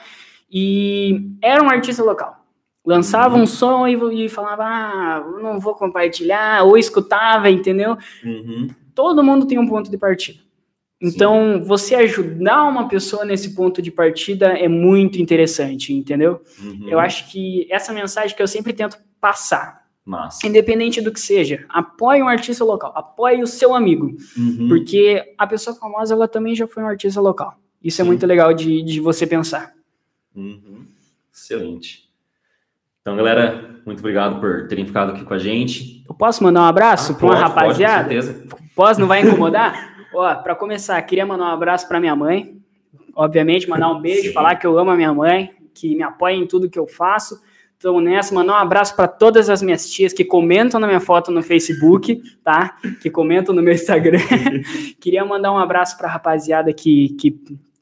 e era um artista local. Lançava um som e, e falava, ah, não vou compartilhar, ou escutava, entendeu? Uhum. Todo mundo tem um ponto de partida. Então, você ajudar uma pessoa nesse ponto de partida é muito interessante, entendeu? Uhum. Eu acho que essa mensagem que eu sempre tento passar, Massa. independente do que seja, apoie um artista local, apoie o seu amigo, Uhum. porque a pessoa famosa, ela também já foi um artista local. Isso é Sim. muito legal de, de você pensar. Uhum. Excelente. Então, galera, muito obrigado por terem ficado aqui com a gente. Eu posso mandar um abraço Ah, para uma pode, pode, com rapaziada? certeza. Posso? Não vai incomodar? [laughs] Ó, para começar, queria mandar um abraço para minha mãe. Obviamente, mandar um beijo, Sim. falar que eu amo a minha mãe, que me apoia em tudo que eu faço. Então, nessa, mandar um abraço para todas as minhas tias que comentam na minha foto no Facebook, tá? Que comentam no meu Instagram. [laughs] Queria mandar um abraço para a rapaziada que, que,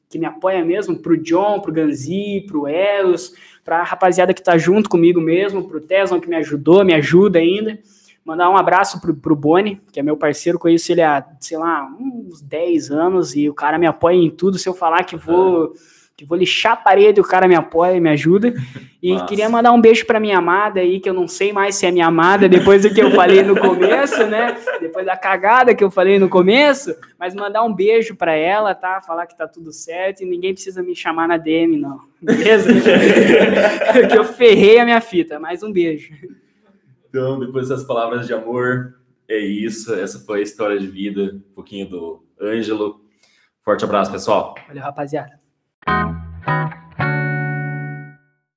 que me apoia mesmo, pro John, pro Ganzi, pro Eros, pra rapaziada que tá junto comigo mesmo, pro Tesson que me ajudou, me ajuda ainda. Mandar um abraço pro, pro Boni, que é meu parceiro, conheço ele há, sei lá, uns 10 anos, e o cara me apoia em tudo. Se eu falar que vou, que vou lixar a parede, o cara me apoia e me ajuda. E Massa. queria mandar um beijo pra minha amada aí, que eu não sei mais se é minha amada depois do que eu falei no começo, né? Depois da cagada que eu falei no começo, mas mandar um beijo pra ela, tá? Falar que tá tudo certo e ninguém precisa me chamar na DM, não. Beleza? [laughs] que eu ferrei a minha fita, mas um beijo. Então, depois dessas palavras de amor, é isso. Essa foi a história de vida, um pouquinho do Ângelo. Forte abraço, pessoal. Valeu, rapaziada. Música